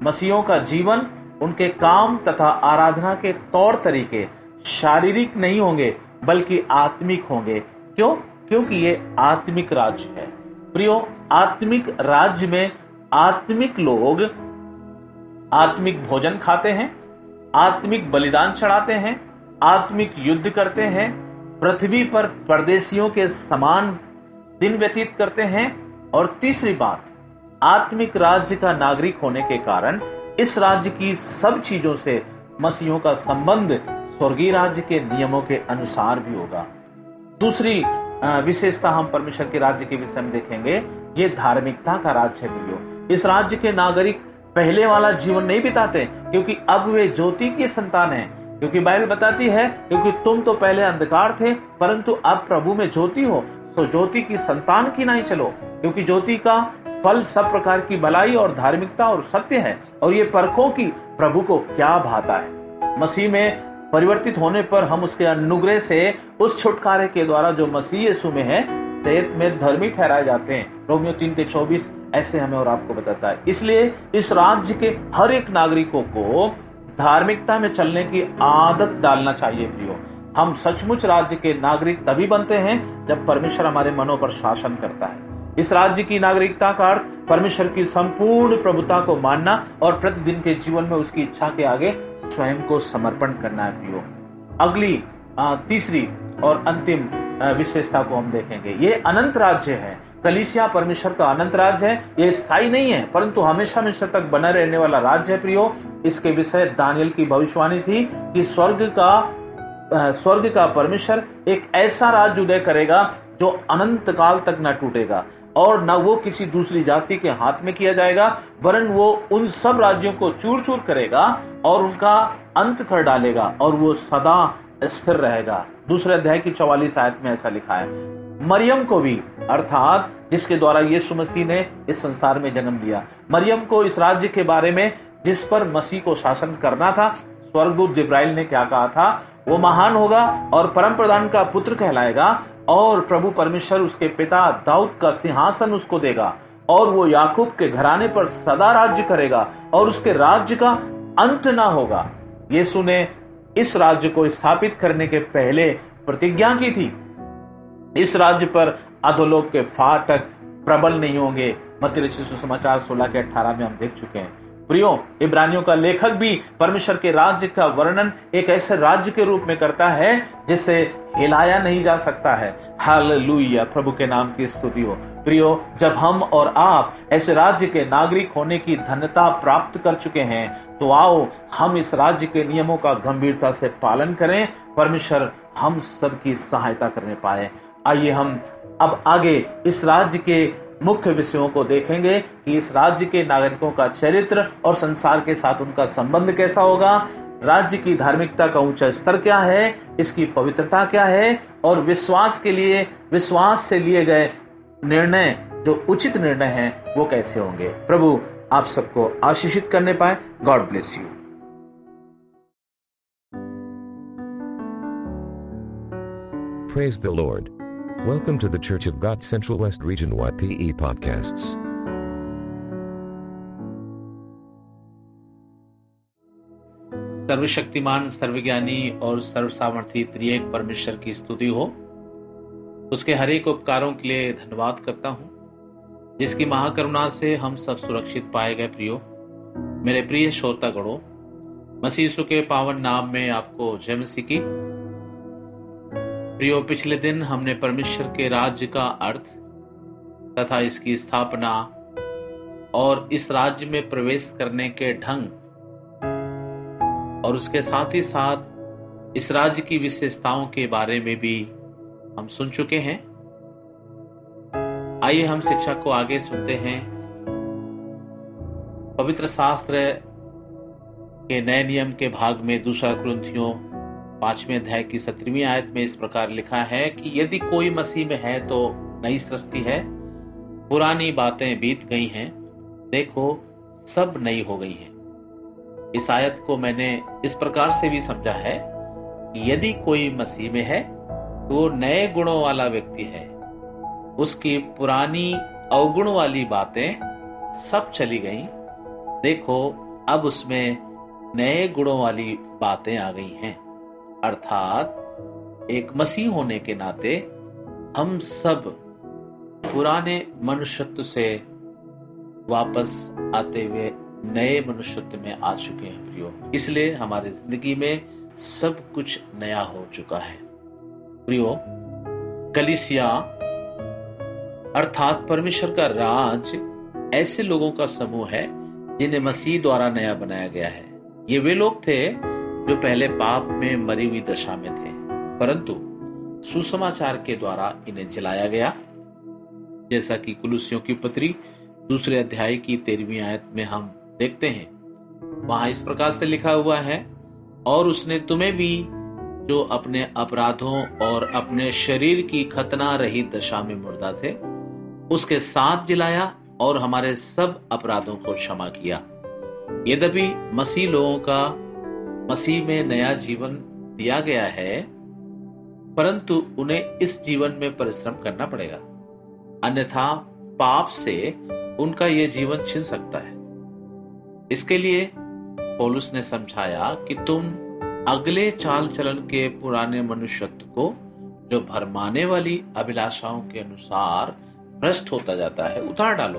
मसीहों का जीवन उनके काम तथा आराधना के तौर तरीके शारीरिक नहीं होंगे, बल्कि आत्मिक होंगे। क्यों? क्योंकि ये आत्मिक राज्य है। प्रियो, आत्मिक राज्य में आत्मिक लोग आत्मिक भोजन खाते हैं, आत्मिक बलिदान चढ़ाते हैं, आत्मिक युद्ध करते हैं, पृथ्वी पर परदेशियों के समान दिन व्यतीत करते हैं और तीसरी बात, आत्मिक राज्य का नागरिक होने के कारण इस राज्य की सब चीज़ों से मसीहों का संबंध स्वर्गीय राज्य के नियमों के अनुसार भी होगा। दूसरी विशेषता हम परमेश्वर के राज्य के विषय में देखेंगे, ये धार्मिकता का राज्य है, प्रियो। इस राज्य के नागरिक पहले वाला जीवन नहीं बिताते, क्योंकि अब वे ज्योति की संतान हैं। क्योंकि बाइबल बताती है, क्योंकि तुम तो पहले अंधकार थे, परंतु अब प्रभु में ज्योति हो, सो ज्योति की संतान की नहीं चलो। क्योंकि ज्योति का फल सब प्रकार की भलाई और धार्मिकता और सत्य है, और ये परखों की प्रभु को क्या भाता है मसीह में परिवर्तित होने पर हम उसके अनुग्रह से उस छुटकारे के द्वारा जो मसीह यीशु में है सेहत में धर्मी ठहराए जाते हैं। रोमियो तीन के चौबीस, ऐसे हमें और आपको बताता है। इसलिए इस राज्य के हर एक नागरिकों को धार्मिकता में चलने की आदत डालना चाहिए प्रियो। हम सचमुच राज्य के नागरिक तभी बनते हैं जब परमेश्वर हमारे मनों पर शासन करता है। इस राज्य की नागरिकता का अर्थ परमेश्वर की संपूर्ण प्रभुता को मानना और प्रतिदिन के जीवन में उसकी इच्छा के आगे स्वयं को समर्पण करना है प्रियो। अगली तीसरी और अंतिम विशेषता को हम देखेंगे। ये अनंत राज्य है। कलिसिया परमेश्वर का अनंत राज्य है। ये स्थायी नहीं है, परंतु हमेशा हमेशा तक बना रहने वाला राज्य है प्रियो। इसके विषय दानियल की भविष्यवाणी थी कि स्वर्ग का स्वर्ग का परमेश्वर एक ऐसा राज्य उदय करेगा जो अनंत काल तक न टूटेगा। और न वो किसी दूसरी जाति के हाथ में किया जाएगा, वरन वो उन सब राज्यों को चूर चूर करेगा और उनका अंत कर डालेगा और वो सदा स्थिर रहेगा। दूसरे अध्याय की चौवालीस आयत में ऐसा लिखा है, मरियम को भी, अर्थात जिसके द्वारा यीशु मसीह ने इस संसार में जन्म लिया, मरियम को इस राज्य के बारे में जिस पर मसीह को शासन करना था, स्वर्गदूत जिब्राइल ने क्या कहा था, वो महान होगा और परम प्रधान का पुत्र कहलाएगा और प्रभु परमेश्वर उसके पिता दाऊद का सिंहासन उसको देगा, और वो याकूब के घराने पर सदा राज्य करेगा, और उसके राज्य का अंत ना होगा। यीशु ने इस राज्य को स्थापित करने के पहले प्रतिज्ञा की थी। इस राज्य पर अधोलोक के फाटक प्रबल नहीं होंगे। मध्य समाचार सोलह के अठारह में हम देख चुके हैं। प्रियो, इब्रानियों का लेखक भी परमेश्वर के राज्य का वर्णन एक ऐसे राज्य के रूप में करता है जिसे हिलाया नहीं जा सकता है। हालेलुया, प्रभु के नाम की स्तुति हो। प्रियो, जब हम और आप ऐसे राज्य के नागरिक होने की धन्यता प्राप्त कर चुके हैं तो आओ हम इस राज्य के नियमों का गंभीरता से पालन करें, परमेश्वर हम सबकी सहायता करने पाए। आइए हम अब आगे इस राज्य के मुख्य विषयों को देखेंगे कि इस राज्य के नागरिकों का चरित्र और संसार के साथ उनका संबंध कैसा होगा। राज्य की धार्मिकता का ऊँचा स्तर क्या है, इसकी पवित्रता क्या है, और विश्वास के लिए, विश्वास से लिए गए निर्णय, जो उचित निर्णय है, वो कैसे होंगे प्रभु, आप सबको आशीषित करने पाए God bless you Praise the Lord. Welcome to the Church of God Central West Region YPE podcasts. सर्वशक्तिमान, सर्वज्ञानी और सर्वसामर्थी त्रिएक परमेश्वर की स्तुति हो। उसके हरेक उपकारों के लिए धन्यवाद करता हूँ, जिसकी महाकरुणा से हम सब सुरक्षित पाए गए प्रियो। मेरे प्रिय श्रोता गणों मसीह के पावन नाम में आपको जय मसीह की। प्रियो, पिछले दिन हमने परमेश्वर के राज्य का अर्थ तथा इसकी स्थापना और इस राज्य में प्रवेश करने के ढंग और उसके साथ ही साथ इस राज्य की विशेषताओं के बारे में भी हम सुन चुके हैं। आइए हम शिक्षा को आगे सुनते हैं। पवित्र शास्त्र के नए नियम के भाग में दूसरा ग्रंथियों पाँचवें अध्याय की सत्रहवीं आयत में इस प्रकार लिखा है कि यदि कोई मसीह में है तो नई सृष्टि है, पुरानी बातें बीत गई हैं, देखो, सब नई हो गई हैं। इस आयत को मैंने इस प्रकार से भी समझा है कि यदि कोई मसीह में है तो वो नए गुणों वाला व्यक्ति है। उसकी पुरानी अवगुण वाली बातें सब चली गई। देखो, अब उसमें नए गुणों वाली बातें आ गई हैं। अर्थात, एक मसीह होने के नाते हम सब पुराने मनुष्यत्व से वापस आते हुए नए मनुष्यत्व में आ चुके हैं प्रियो। इसलिए हमारी ज़िंदगी में सब कुछ नया हो चुका है। प्रियो, कलिसिया अर्थात परमेश्वर का राज ऐसे लोगों का समूह है जिन्हें मसीह द्वारा नया बनाया गया है। ये वे लोग थे जो पहले पाप में मरी हुई दशा में थे। परंतु सुसमाचार के द्वारा इन्हें जलाया गया। जैसा कि कुलुसियों की पत्री दूसरे अध्याय की तेरहवीं आयत में हम देखते हैं। वहाँ इस प्रकार से लिखा हुआ है, और उसने तुम्हें भी, जो अपने अपराधों और अपने शरीर की खतना रही दशा में मुर्दा थे, उसके साथ जिलाया और हमारे सब अपराधों को क्षमा किया। यद्यपि मसीह लोगों का, मसीह में नया जीवन दिया गया है, परंतु उन्हें इस जीवन में परिश्रम करना पड़ेगा। अन्यथा पाप से उनका यह जीवन छिन सकता है। इसके लिए पौलुस ने समझाया कि तुम अगले चाल चलन के पुराने मनुष्यत्व को, जो भरमाने वाली अभिलाषाओं के अनुसार भ्रष्ट होता जाता है, उतार डालो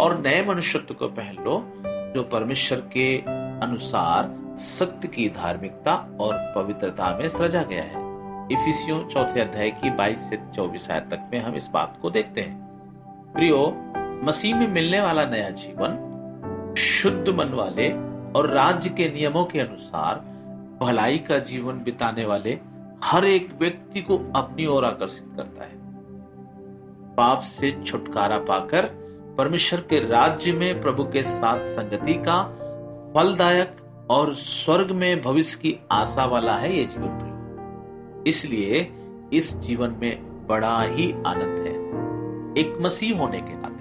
और नए मनुष्यत्व को पहन लो जो परमेश्वर के अनुसार सत्य की धार्मिकता और पवित्रता में सृजा गया है। इफिसियों चौथे अध्याय की 22 से 24 आयत तक में हम इस बात को देखते हैं। प्रियो, मसीह में मिलने वाला नया जीवन शुद्ध मन वाले और राज्य के नियमों के अनुसार भलाई का जीवन बिताने वाले हर एक व्यक्ति को अपनी ओर आकर्षित करता है। पाप से छुटकारा पाकर परमेश्वर के राज्य में प्रभु के साथ संगति का फलदायक और स्वर्ग में भविष्य की आशा वाला है ये जीवन प्रिय। इसलिए इस जीवन में बड़ा ही आनंद है। एक मसीह होने के नाते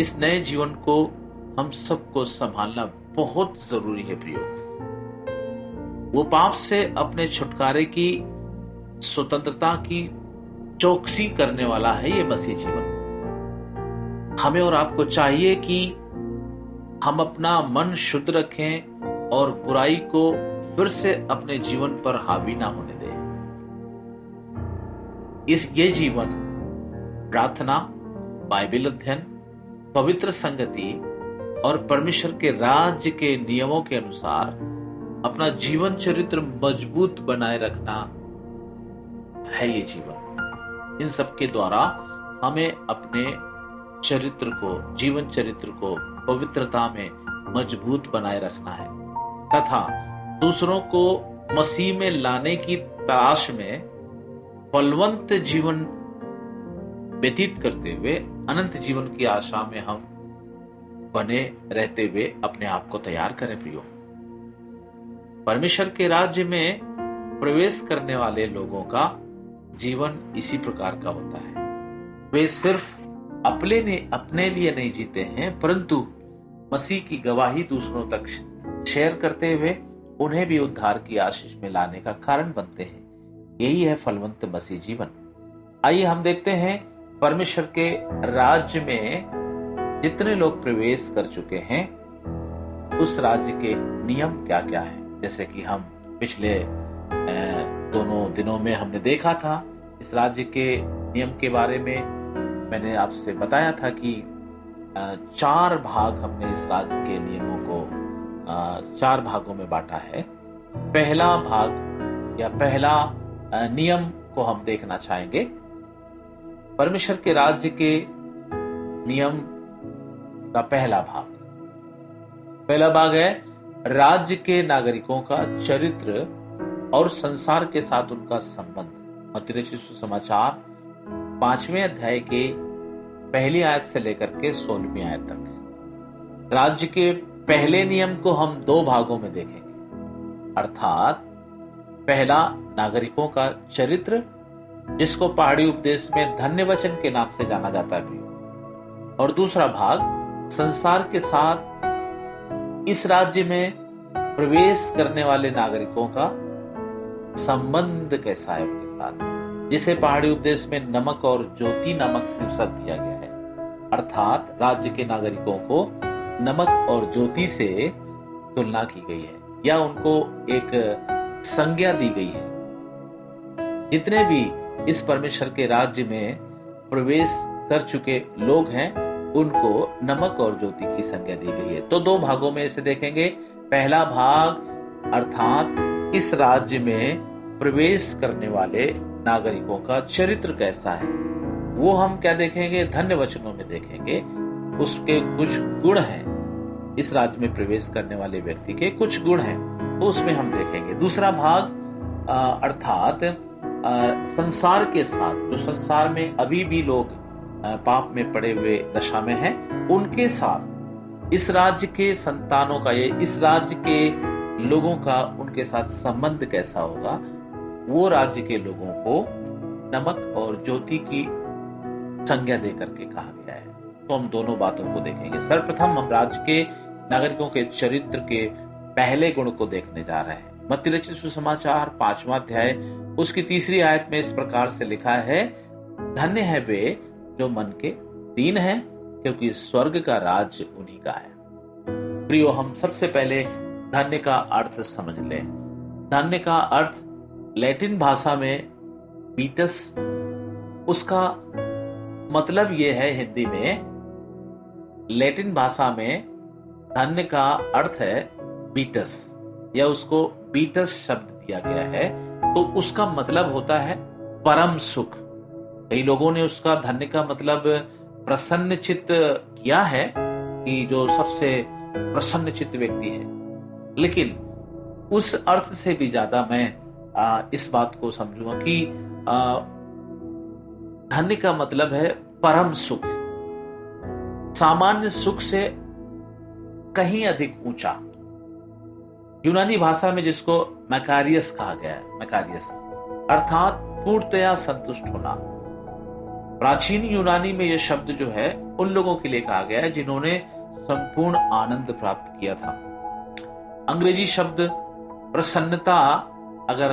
इस नए जीवन को हम सबको संभालना बहुत ज़रूरी है प्रियो। वो पाप से अपने छुटकारे की, स्वतंत्रता की चौकसी करने वाला है ये मसीह जीवन। हमें और आपको चाहिए कि हम अपना मन शुद्ध रखें और बुराई को फिर से अपने जीवन पर हावी ना होने दे। इस ये जीवन प्रार्थना, बाइबल अध्ययन, पवित्र संगति और परमेश्वर के राज्य के नियमों के अनुसार अपना जीवन चरित्र मज़बूत बनाए रखना है ये जीवन। इन सब के द्वारा हमें अपने चरित्र को, जीवन चरित्र को पवित्रता में मज़बूत बनाए रखना है। तथा दूसरों को मसीह में लाने की तलाश में फलवंत जीवन व्यतीत करते हुए अनंत जीवन की आशा में हम बने रहते हुए अपने आप को तैयार करें प्रियो। परमेश्वर के राज्य में प्रवेश करने वाले लोगों का जीवन इसी प्रकार का होता है। वे सिर्फ़ अपने ने, अपने लिए नहीं जीते हैं, परंतु मसीह की गवाही दूसरों तक शेयर करते हुए उन्हें भी उद्धार की आशीष में लाने का कारण बनते हैं। यही है फलवंत मसीह जीवन। आइए हम देखते हैं परमेश्वर के राज्य में जितने लोग प्रवेश कर चुके हैं, उस राज्य के नियम क्या क्या है? जैसे कि हम पिछले दोनों दिनों में हमने देखा था, इस राज्य के नियम के बारे में मैंने आपसे बताया था कि चार भाग हमने इस राज्य के नियमों को चार भागों में बांटा है। पहला भाग या पहला नियम को हम देखना चाहेंगे। परमेश्वर के राज्य के नियम का पहला भाग। पहला भाग है, राज्य के नागरिकों का चरित्र और संसार के साथ उनका संबंध। मतिरचित सुसमाचार पाँचवें अध्याय के पहली आयत से लेकर के सोलहवीं आयत तक। राज्य के पहले नियम को हम दो भागों में देखेंगे। अर्थात, पहला, नागरिकों का चरित्र, जिसको पहाड़ी उपदेश में धन्य वचन के नाम से जाना जाता है। और दूसरा भाग संसार के साथ इस राज्य में प्रवेश करने वाले नागरिकों का संबंध कैसा है उनके साथ? जिसे पहाड़ी उपदेश में नमक और ज्योति नामक शीर्षक दिया गया है। अर्थात राज्य के नागरिकों को नमक और ज्योति से तुलना की गई है, या उनको एक संज्ञा दी गई है। जितने भी इस परमेश्वर के राज्य में प्रवेश कर चुके लोग हैं उनको नमक और ज्योति की संज्ञा दी गई है। तो दो भागों में इसे देखेंगे। पहला भाग अर्थात इस राज्य में प्रवेश करने वाले नागरिकों का चरित्र कैसा है, वो हम क्या देखेंगे? धन्य वचनों में देखेंगे। उसके कुछ गुण हैं। इस राज्य में प्रवेश करने वाले व्यक्ति के कुछ गुण हैं। तो उसमें हम देखेंगे। दूसरा भाग अर्थात संसार के साथ, जो संसार में अभी भी लोग पाप में पड़े हुए दशा में हैं। उनके साथ इस राज्य के संतानों का ये, इस राज्य के लोगों का उनके साथ संबंध कैसा होगा? वो राज्य के लोगों को नमक और ज्योति की संज्ञा दे करके कहा गया है। तो हम दोनों बातों को देखेंगे। सर्वप्रथम हम राज्य के नागरिकों के चरित्र के पहले गुण को देखने जा रहे हैं। मत्ती रचित सुसमाचार, पांचवा अध्याय, उसकी तीसरी आयत में इस प्रकार से लिखा है, धन्य है वे जो मन के दीन है, क्योंकि स्वर्ग का राज्य उन्हीं का है। प्रियो, हम सबसे पहले धन्य का अर्थ समझ लें। धन्य का अर्थ लैटिन भाषा में बीटस। उसका मतलब यह है हिंदी में, लैटिन भाषा में धन्य का अर्थ है बीटस, या उसको बीटस शब्द दिया गया है। तो उसका मतलब होता है परम सुख। कई लोगों ने उसका धन्य का मतलब प्रसन्न चित्त किया है कि जो सबसे प्रसन्न चित्त व्यक्ति है। लेकिन उस अर्थ से भी ज़्यादा मैं आ, इस बात को समझूँगा कि धन्य का मतलब है परम सुख। सामान्य सुख से कहीं अधिक ऊँचा। यूनानी भाषा में जिसको मैकारियस कहा गया है मैकारियस अर्थात पूर्णतया संतुष्ट होना। प्राचीन यूनानी में यह शब्द जो है, उन लोगों के लिए कहा गया है जिन्होंने संपूर्ण आनंद प्राप्त किया था। अंग्रेज़ी शब्द प्रसन्नता अगर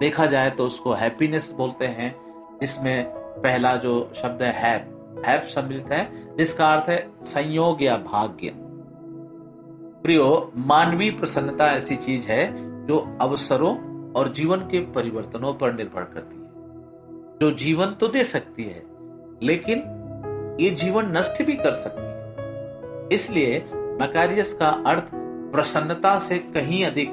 देखा जाए तो उसको हैप्पीनेस बोलते हैं, जिसमें पहला जो शब्द है हैप हैप सम्मिलित है, जिसका अर्थ है संयोग या भाग्य। प्रियो, मानवीय प्रसन्नता ऐसी चीज़ है जो अवसरों और जीवन के परिवर्तनों पर निर्भर करती है। जो जीवन तो दे सकती है लेकिन ये जीवन नष्ट भी कर सकती है। इसलिए मकारियस का अर्थ प्रसन्नता से कहीं अधिक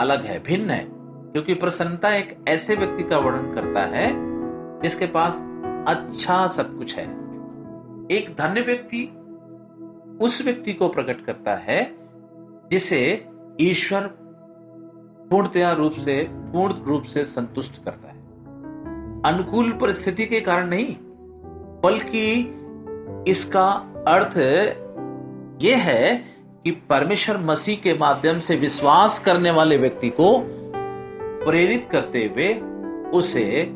अलग है, भिन्न है, क्योंकि प्रसन्नता एक ऐसे व्यक्ति का वर्णन करता है जिसके पास अच्छा सब कुछ है। एक धन्य व्यक्ति उस व्यक्ति को प्रकट करता है जिसे ईश्वर पूर्णतया रूप से, पूर्ण रूप से संतुष्ट करता है। अनुकूल परिस्थिति के कारण नहीं बल्कि इसका अर्थ यह है कि परमेश्वर मसीह के माध्यम से विश्वास करने वाले व्यक्ति को प्रेरित करते हुए उसे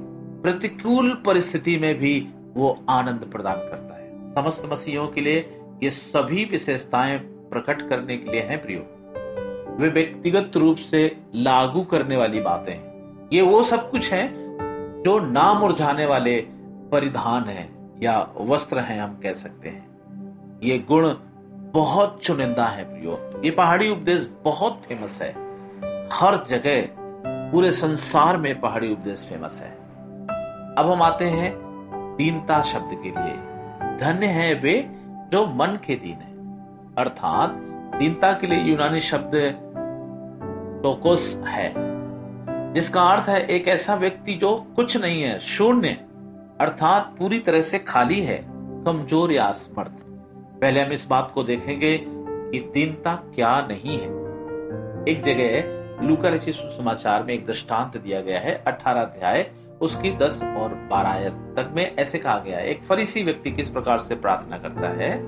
प्रतिकूल परिस्थिति में भी वो आनंद प्रदान करता है। समस्त मसीहों के लिए ये सभी विशेषताएँ प्रकट करने के लिए हैं प्रियो। वे व्यक्तिगत रूप से लागू करने वाली बातें हैं। ये वो सब कुछ है जो ना मुरझाने वाले परिधान है। या वस्त्र हैं, हम कह सकते हैं। ये गुण बहुत चुनिंदा है, प्रियो। ये पहाड़ी उपदेश बहुत फ़ेमस है। हर जगह, पूरे संसार में पहाड़ी उपदेश फ़ेमस है। अब हम आते हैं दीनता शब्द के लिए। धन्य है वे जो मन के दीन है। अर्थात, दीनता के लिए यूनानी शब्द टोकोस है, जिसका अर्थ है एक ऐसा व्यक्ति जो कुछ नहीं है, शून्य। अर्थात पूरी तरह से खाली है, कमज़ोर या असमर्थ। पहले हम इस बात को देखेंगे कि दीनता क्या नहीं है। एक जगह लूका रचित सुसमाचार में एक दृष्टांत दिया गया है, अठारह अध्याय, उसकी दस और बारह आयत तक में ऐसे कहा गया है, एक फरीसी व्यक्ति किस प्रकार से प्रार्थना करता है?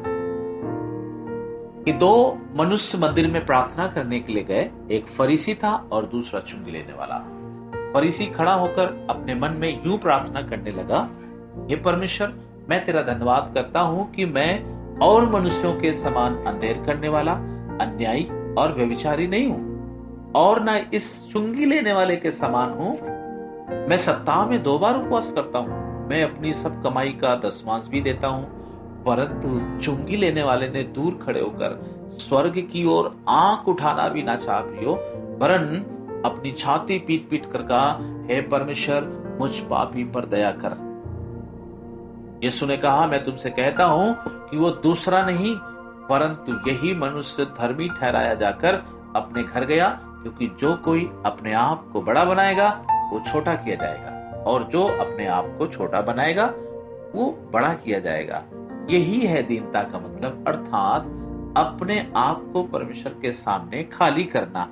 कि दो मनुष्य मंदिर में प्रार्थना करने के लिए गए, एक फरीसी था और दूसरा चुंगी लेने वाला। फरीसी खड़ा होकर अपने मन में यूँ प्रार्थना करने लगा, हे परमेश्वर, मैं तेरा धन्यवाद करता हूँ कि मैं और मनुष्यों के समान अंधेर करने वाला, अन्यायी और व्यविचारी नहीं हूँ, और न इस चुंगी लेने वाले के समान हूँ। मैं सप्ताह में दो बार उपवास करता हूँ, मैं अपनी सब कमाई का दसवांश भी देता हूँ, परंतु चुंगी लेने वाले ने दूर खड़े होकर स्वर्ग की ओर आँख उठाना भी ना चाह पियो, वरन अपनी छाती पीट पीट कर कहा, हे परमेश्वर, मुझ पापी पर दया कर। यीशु ने कहा, मैं तुमसे कहता हूँ कि वो दूसरा नहीं, परंतु यही मनुष्य धर्मी ठहराया जाकर अपने घर गया, क्योंकि जो कोई अपने आप को बड़ा बनाएगा, वो छोटा किया जाएगा, और जो अपने आप को छोटा बनाएगा, वो बड़ा किया जाएगा। यही है दीनता का मतलब अर्थात अपने आप को परमेश्वर के सामने खाली करना,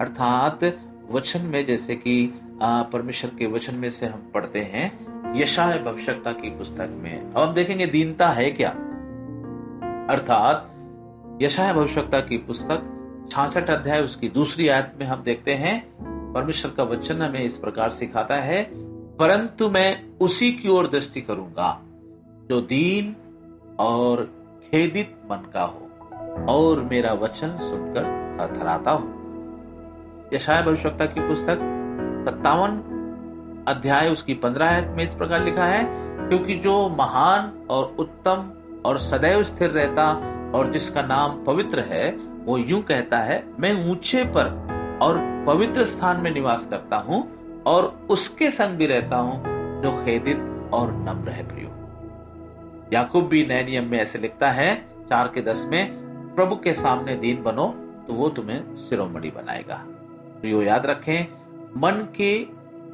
अर्थात वचन में, जैसे कि परमेश्वर के वचन में से हम पढ़ते हैं यशाय भविष्यता की पुस्तक में। अब हम देखेंगे, दीनता है क्या? अर्थात यशाय भविष्यता की पुस्तक, छाछठ अध्याय, उसकी दूसरी आयत में हम देखते हैं, परमेश्वर का वचन हमें इस प्रकार सिखाता है, परंतु मैं उसी की ओर दृष्टि करूँगा, जो दीन और खेदित मन का हो, और मेरा वचन सुनकर थरथराता हो। यशाया भविष्यता की पुस्तक सत्तावन, अध्याय उसकी पंद्रह में इस प्रकार लिखा है, क्योंकि जो महान और उत्तम और सदैव स्थिर रहता और जिसका नाम पवित्र है, वो यूँ कहता है, मैं ऊँचे पर और पवित्र स्थान में निवास करता हूँ और उसके संग भी रहता हूँ जो खेदित और नम्र है प्रियो। याकूब भी नए नियम में ऐसे लिखता है, चार के दस में, प्रभु के सामने दीन बनो तो वो तुम्हें सिरोमणि बनाएगा। प्रियो याद रखें, मन के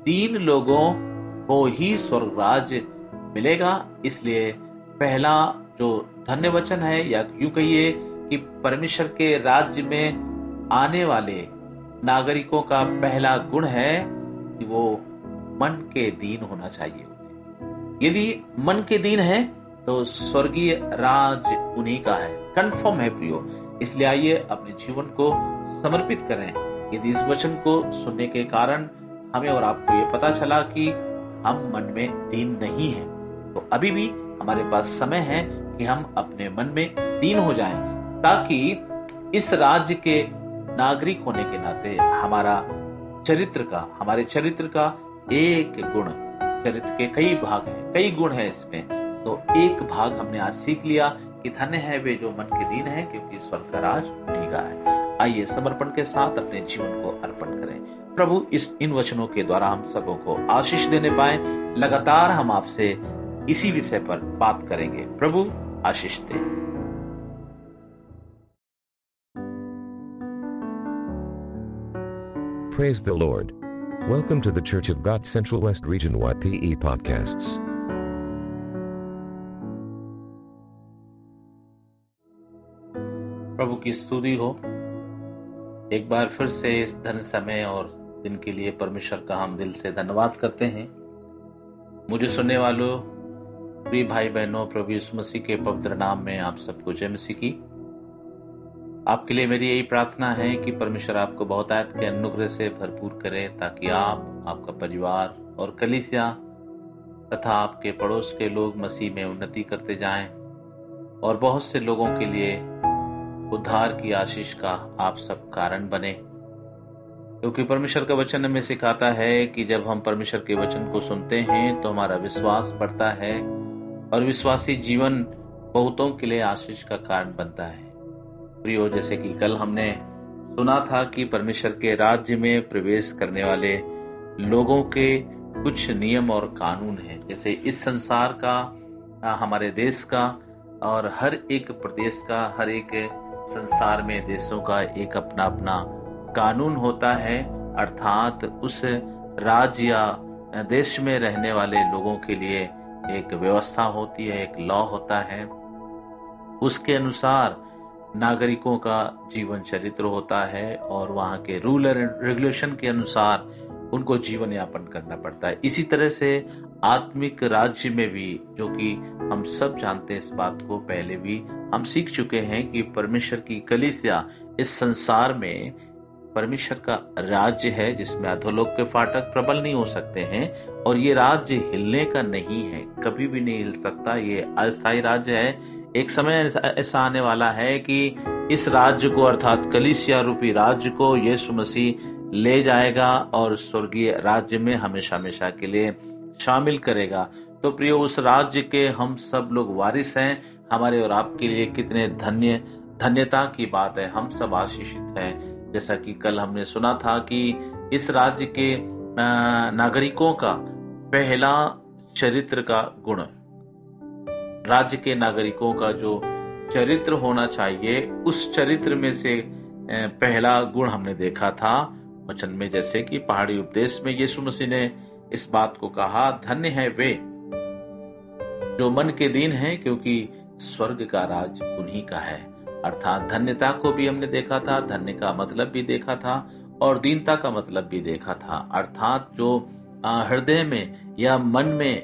तीन लोगों को ही स्वर्ग राज मिलेगा। इसलिए पहला जो धन्य वचन है, या यूँ कहिए कि परमेश्वर के राज्य में आने वाले नागरिकों का पहला गुण है कि वो मन के दीन होना चाहिए। यदि मन के दीन है तो स्वर्गीय राज उन्हीं का है। कंफर्म है प्रियो, इसलिए आइए अपने जीवन को समर्पित करें। यदि इस वचन को सुनने के कारण हमें और आपको ये पता चला कि हम मन में दीन नहीं है तो अभी भी हमारे पास समय है कि हम अपने मन में दीन हो जाएँ, ताकि इस राज्य के नागरिक होने के नाते हमारा चरित्र का, हमारे चरित्र का एक गुण, चरित्र के कई भाग हैं, कई गुण है इसमें। तो एक भाग हमने आज सीख लिया कि धन्य है वे जो मन के दीन है, क्योंकि स्वर्ग का राज का है। आइए समर्पण के साथ अपने जीवन को अर्पण करें। प्रभु, इस इन वचनों के द्वारा हम सबों को आशीष देने पाए। लगातार हम आपसे इसी विषय पर बात करेंगे। प्रभु, आशीष दे। Praise the Lord. Welcome to the Church of God Central West Region YPE podcasts. प्रभु की स्तुति हो। एक बार फिर से इस धन समय और दिन के लिए परमेश्वर का हम दिल से धन्यवाद करते हैं। मुझे सुनने वालों, प्रिय भाई बहनों प्रभु यीशु मसीह के पवित्र नाम में आप सबको जय मसीह की। आपके लिए मेरी यही प्रार्थना है कि परमेश्वर आपको बहुत आयत के अनुग्रह से भरपूर करे ताकि आप, आपका परिवार और कलिसिया तथा आपके पड़ोस के लोग मसीह में उन्नति करते जाएँ और बहुत से लोगों के लिए उद्धार की आशीष का आप सब कारण बने। क्योंकि परमेश्वर का वचन हमें सिखाता है कि जब हम परमेश्वर के वचन को सुनते हैं तो हमारा विश्वास बढ़ता है और विश्वासी जीवन बहुतों के लिए आशीष का कारण बनता है। प्रियो, जैसे कि कल हमने सुना था कि परमेश्वर के राज्य में प्रवेश करने वाले लोगों के कुछ नियम और कानून हैं। जैसे इस संसार का, हमारे देश का और हर एक प्रदेश का, हर एक संसार में देशों का एक अपना अपना कानून होता है, अर्थात उस राज्य या देश में रहने वाले लोगों के लिए एक व्यवस्था होती है, एक लॉ होता है। उसके अनुसार नागरिकों का जीवन चरित्र होता है और वहाँ के रूल एंड रेगुलेशन के अनुसार उनको जीवन यापन करना पड़ता है। इसी तरह से आत्मिक राज्य में भी, जो कि हम सब जानते हैं इस बात को पहले भी, हम सीख चुके हैं कि परमेश्वर की कलिसिया इस संसार में परमेश्वर का राज्य है, जिसमें अधोलोक के फाटक प्रबल नहीं हो सकते हैं, और ये राज्य हिलने का नहीं है, कभी भी नहीं हिल सकता, ये अस्थायी राज्य है। एक समय ऐसा आने वाला है कि इस राज्य को, अर्थात कलिसिया रूपी राज्य को यीशु मसीह ले जाएगा, और स्वर्गीय राज्य में हमेशा हमेशा के लिए शामिल करेगा। तो प्रियो, उस राज्य के हम सब लोग वारिस हैं। हमारे और आपके लिए कितने धन्य, धन्यता की बात है। हम सब आशीषित हैं। जैसा कि कल हमने सुना था कि इस राज्य के नागरिकों का पहला चरित्र का गुण, राज्य के नागरिकों का जो चरित्र होना चाहिए, उस चरित्र में से पहला गुण हमने देखा था। वचन में जैसे कि पहाड़ी उपदेश में यीशु मसीह ने इस बात को कहा, धन्य है वे, जो मन के दिन है, क्योंकि स्वर्ग का राज उन्हीं का है। अर्थात धन्यता को भी हमने देखा था, धन्य का मतलब भी देखा था, और दीनता का मतलब भी देखा था। अर्थात जो हृदय में या मन में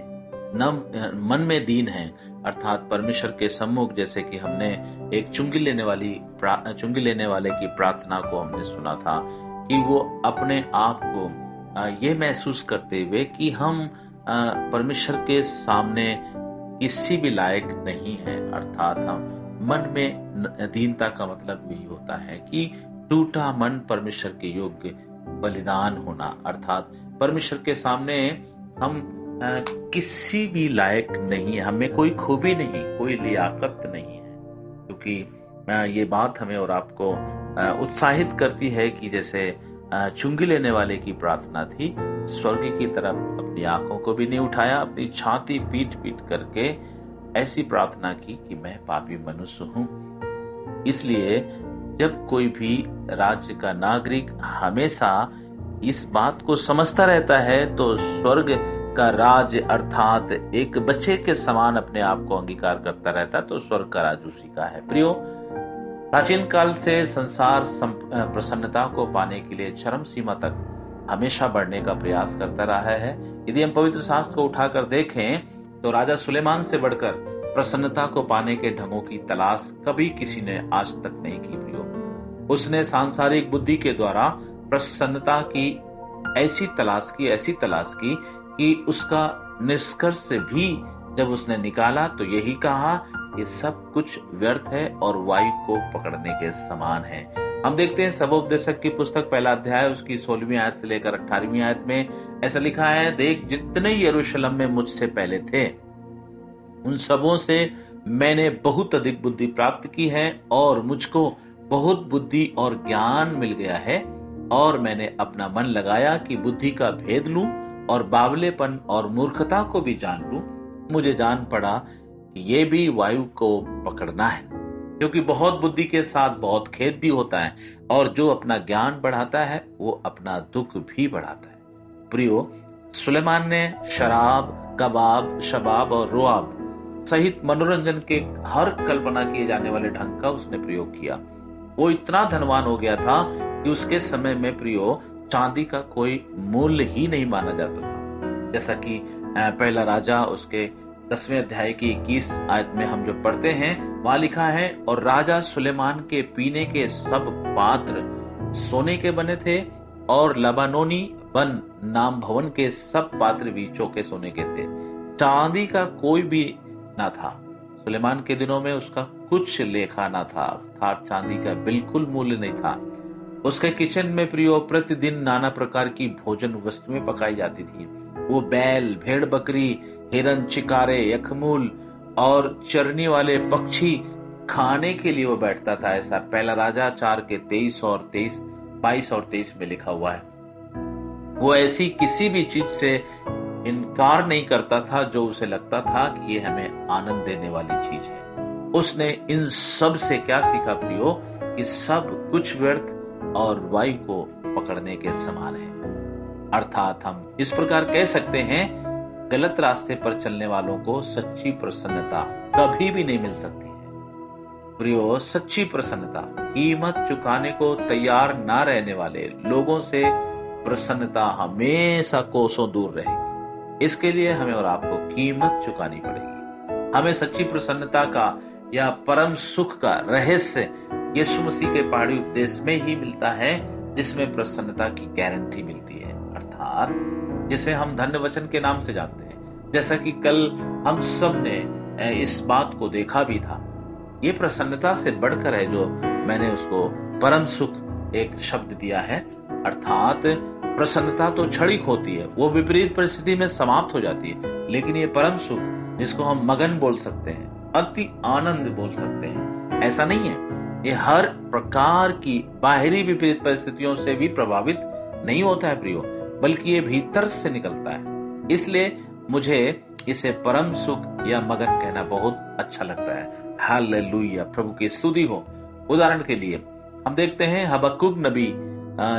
न मन में दीन है, अर्थात परमेश्वर के सम्मुख, जैसे कि हमने एक चुंगी लेने वाली चुंगी लेने वाले की प्रार्थना को हमने सुना था, कि वो अपने आप को ये महसूस करते हुए कि हम परमेश्वर के सामने किसी भी लायक नहीं है अर्थात हम मन में अधीनता का मतलब भी होता है कि टूटा मन परमेश्वर के योग्य बलिदान होना अर्थात परमेश्वर के सामने हम आ, किसी भी लायक नहीं है हमें कोई खूबी नहीं कोई लियाकत नहीं है। क्योंकि ये बात हमें और आपको उत्साहित करती है कि जैसे चुंगी लेने वाले की प्रार्थना थी। स्वर्ग की तरफ़ अपनी आँखों को भी नहीं उठाया, अपनी छाती पीट पीट करके ऐसी प्रार्थना की कि मैं पापी मनुष्य हूँ। इसलिए जब कोई भी राज्य का नागरिक हमेशा इस बात को समझता रहता है तो स्वर्ग का राज अर्थात एक बच्चे के समान अपने आप को अंगीकार करता रहता तो स्वर्ग का राज उसी का है। प्रियो प्राचीन काल से संसार प्रसन्नता को पाने के लिए चरम सीमा तक हमेशा बढ़ने का प्रयास करता रहा है। यदि हम पवित्र शास्त्र को उठाकर देखें तो राजा सुलेमान से बढ़कर प्रसन्नता को पाने के ढंगों की तलाश कभी किसी ने आज तक नहीं की प्रियो उसने सांसारिक बुद्धि के द्वारा प्रसन्नता की, ऐसी तलाश की, ऐसी तलाश की कि उसका निष्कर्ष भी जब उसने निकाला तो यही कहा कि सब कुछ व्यर्थ है और वायु को पकड़ने के समान है। हम देखते हैं सबोपदेशक की पुस्तक, पहला अध्याय, उसकी सोलहवीं आयत से लेकर अठारहवीं आयत में ऐसा लिखा है, देख जितने यरूशलेम में मुझसे पहले थे, उन सबों से मैंने बहुत अधिक बुद्धि प्राप्त की है और मुझको बहुत बुद्धि और ज्ञान मिल गया है और मैंने अपना मन लगाया कि बुद्धि का भेद लूँ और बावलेपन और मूर्खता को भी जान लू। मुझे जान पड़ा ये भी वायु को पकड़ना है, क्योंकि बहुत बुद्धि के साथ बहुत खेद भी होता है, और जो अपना ज्ञान बढ़ाता है, वो अपना दुख भी बढ़ाता है। प्रियो, सुलेमान ने शराब, कबाब, शबाब और रुआब सहित मनोरंजन के हर कल्पना किए जाने वाले ढंग का उसने प्रयोग किया। वो इतना धनवान हो गया था कि उसके समय में प्रियो, चांदी का कोई मूल्य ही नहीं माना जाता था। जैसा कि पहला राजा उसके दसवें अध्याय की इक्कीस आयत में हम जो पढ़ते हैं, वहाँ लिखा है, और राजा सुलेमान के पीने के सब पात्र सोने के बने थे, और लबानोनी वन नाम भवन के सब पात्र भी चौके सोने के थे। चांदी का कोई भी ना था। सुलेमान के दिनों में उसका कुछ लेखा ना था। अर्थात चांदी का बिल्कुल मूल्य नहीं था। उसके किचन में प्रियो, प्रतिदिन नाना प्रकार की भोजन वस्तुएँ पकाई जाती थी। वो बैल, भेड़, बकरी हिरन चिकारे यखमूल और चरनी वाले पक्षी खाने के लिए वो बैठता था, ऐसा पहला राजा चार के तेईस और तेईस, बाईस और तेईस में लिखा हुआ है। वो ऐसी किसी भी चीज़ से इनकार नहीं करता था, जो उसे लगता था कि ये हमें आनंद देने वाली चीज़ है। उसने इन सबसे क्या सीखा प्रियो? कि सब कुछ व्यर्थ और वायु को पकड़ने के समान है। अर्थात हम इस प्रकार कह सकते हैं गलत रास्ते पर चलने वालों को सच्ची प्रसन्नता कभी भी नहीं मिल सकती है। प्रियो, सच्ची प्रसन्नता, कीमत चुकाने को तैयार ना रहने वाले लोगों से प्रसन्नता हमेशा कोसों दूर रहेगी। इसके लिए हमें और आपको कीमत चुकानी पड़ेगी। हमें सच्ची प्रसन्नता का या परम सुख का रहस्य यीशु मसीह के पहाड़ी उपदेश में ही मिलता है, जिसमें प्रसन्नता की गारंटी मिलती है। अर्थात जिसे हम धन्य वचन के नाम से जानते हैं। जैसा कि कल हम सबने इस बात को देखा भी था। ये प्रसन्नता से बढ़कर है जो मैंने उसको परम सुख एक शब्द दिया है। अर्थात प्रसन्नता तो क्षणिक होती है, वो विपरीत परिस्थिति में समाप्त हो जाती है। लेकिन ये परम सुख, जिसको हम मगन बोल सकते हैं, अति आनंद बोल सकते हैं। ऐसा नहीं है। ये हर प्रकार की बाहरी विपरीत परिस्थितियों से भी प्रभावित नहीं होता है, प्रियो। बल्कि ये भीतर से निकलता है। इसलिए मुझे इसे परम सुख या मगन कहना बहुत अच्छा लगता है। हालेलुया, प्रभु की स्तुति हो। उदाहरण के लिए, हम देखते हैं हबकुक नबी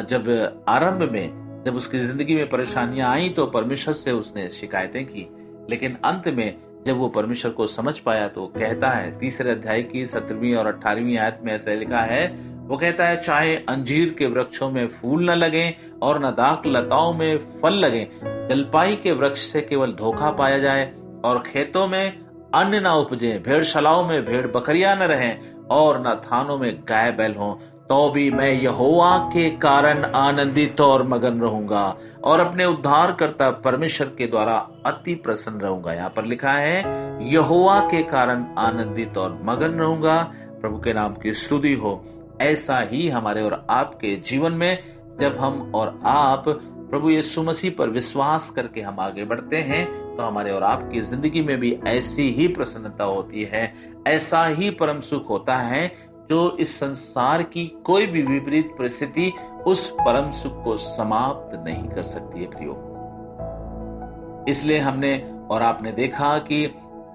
जब आरंभ में, जब उसकी ज़िंदगी में परेशानियाँ आई तो परमेश्वर से उसने शिकायतें की। लेकिन अंत में जब वो परमेश्वर को समझ पाया तो कहता है, तीसरे अध्याय की सत्रहवीं और अठारहवीं आयत में ऐसा लिखा है, वो कहता है, चाहे अंजीर के वृक्षों में फूल न लगे और न दाक लताओं में फल लगे, जलपाई के वृक्ष से केवल धोखा पाया जाए और खेतों में अन्न न उपजे, भेड़शालाओं में भेड़ बकरिया न रहें और न थानों में गाय बैल हो। तो भी मैं यहोवा के कारण आनंदित और मगन रहूँगा और अपने उद्धार करता परमेश्वर के द्वारा अति प्रसन्न रहूँगा। यहाँ पर लिखा है, यहोवा के कारण आनंदित और मगन रहूँगा। प्रभु के नाम की स्तुति हो। ऐसा ही हमारे और आपके जीवन में जब हम और आप प्रभु यीशु मसीह पर विश्वास करके हम आगे बढ़ते हैं तो हमारे और आपकी ज़िंदगी में भी ऐसी ही प्रसन्नता होती है, ऐसा ही परम सुख होता है जो इस संसार की कोई भी विपरीत परिस्थिति उस परम सुख को समाप्त नहीं कर सकती है प्रियो। इसलिए हमने और आपने देखा कि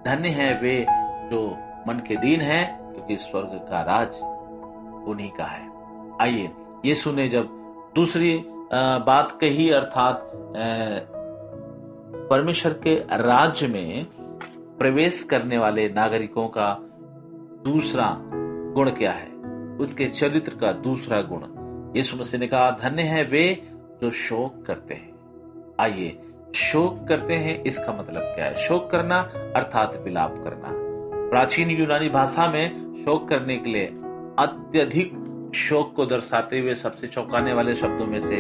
धन्य है वे जो मन के दीन है, क्योंकि स्वर्ग का राज उन्हीं का है। आइए, ये सुने जब दूसरी बात कही, अर्थात परमेश्वर के राज्य में प्रवेश करने वाले नागरिकों का दूसरा गुण क्या है? उनके चरित्र का दूसरा गुण। यीशु मसीह ने कहा, धन्य है वे जो शोक करते हैं। आइए, शोक करते हैं, इसका मतलब क्या है? शोक करना अर्थात विलाप करना। प्राचीन यूनानी भाषा में शोक करने के लिए अत्यधिक शोक को दर्शाते हुए सबसे चौंकाने वाले शब्दों में से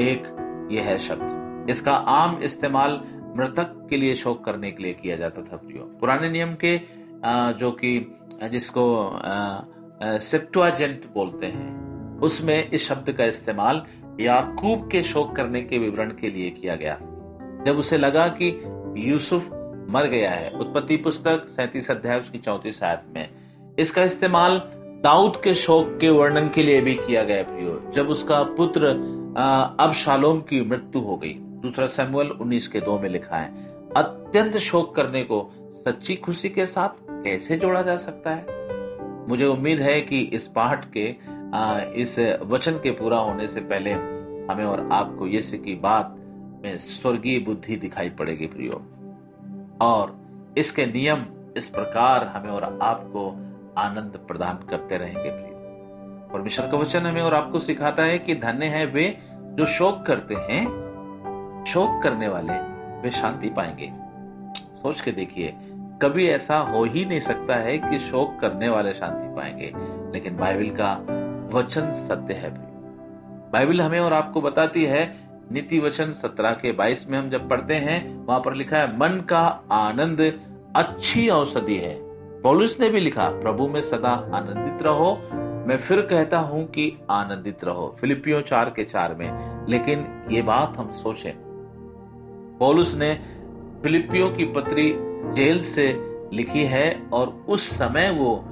एक यह है शब्द। इसका आम इस्तेमाल मृतक के लिए शोक करने के लिए किया जाता था, प्रियो। पुराने नियम के जो कि जिसको सेप्टुआजेंट बोलते हैं। उसमें इस शब्द का इस्तेमाल याकूब के शोक करने के विवरण के लिए किया गया। जब उसे लगा कि यूसुफ मर गया है, उत्पत्ति पुस्तक सैतीस अध्याय उसकी चौतीस आयत में। इसका इस्तेमाल दाऊद के शोक के वर्णन के लिए भी किया गया, प्रियो, जब उसका पुत्र अब शालोम की मृत्यु हो गई। दूसरा सैमुअल उन्नीस के दो में लिखा है, अत्यंत शोक करने को, सच्ची खुशी के साथ कैसे जोड़ा जा सकता है? मुझे उम्मीद है कि इस पाठ के इस वचन के पूरा होने से पहले हमें और आपको यीशु की बात में स्वर्गीय बुद्धि दिखाई पड़ेगी प्रियो। और इसके नियम, इस प्रकार हमें और आपको आनंद प्रदान करते रहेंगे प्रियो। परमेश्वर का वचन हमें और आपको सिखाता है कि धन्य है वे जो शोक करते हैं, शोक करने वाले, वे शांति पाएँगे। सोच के देखिए कभी ऐसा हो ही नहीं सकता है कि शोक करने वाले शांति पाएँगे। लेकिन बाइबल का वचन सत्य है बाइबल हमें और आपको बताती है, नीति वचन सत्रह के बाईस में हम जब पढ़ते हैं, वहाँ पर लिखा है, मन का आनंद अच्छी औषधि है। पौलुस ने भी लिखा, प्रभु में सदा आनंदित रहो। मैं फिर कहता हूँ कि आनंदित रहो। फिलिपियो चार के चार में। लेकिन ये बात हम सोचें। पौलुस ने फिलिपियो की पत्री जेल से लिखी है और उस समय वो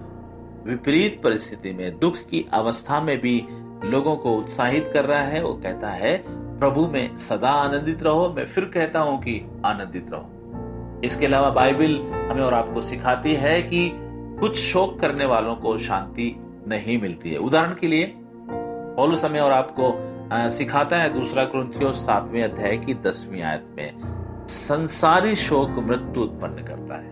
विपरीत परिस्थिति में, दुख की अवस्था में भी लोगों को उत्साहित कर रहा है। वो कहता है, प्रभु, में सदा आनंदित रहो। मैं फिर कहता हूँ कि आनंदित रहो। इसके अलावा बाइबल हमें और आपको सिखाती है कि कुछ शोक करने वालों को शांति नहीं मिलती है। उदाहरण के लिए और आपको सिखाता है दूसरा क्रंथियों सातवें अध्याय की दसवीं आयत में। संसारी शोक मृत्यु उत्पन्न करता है।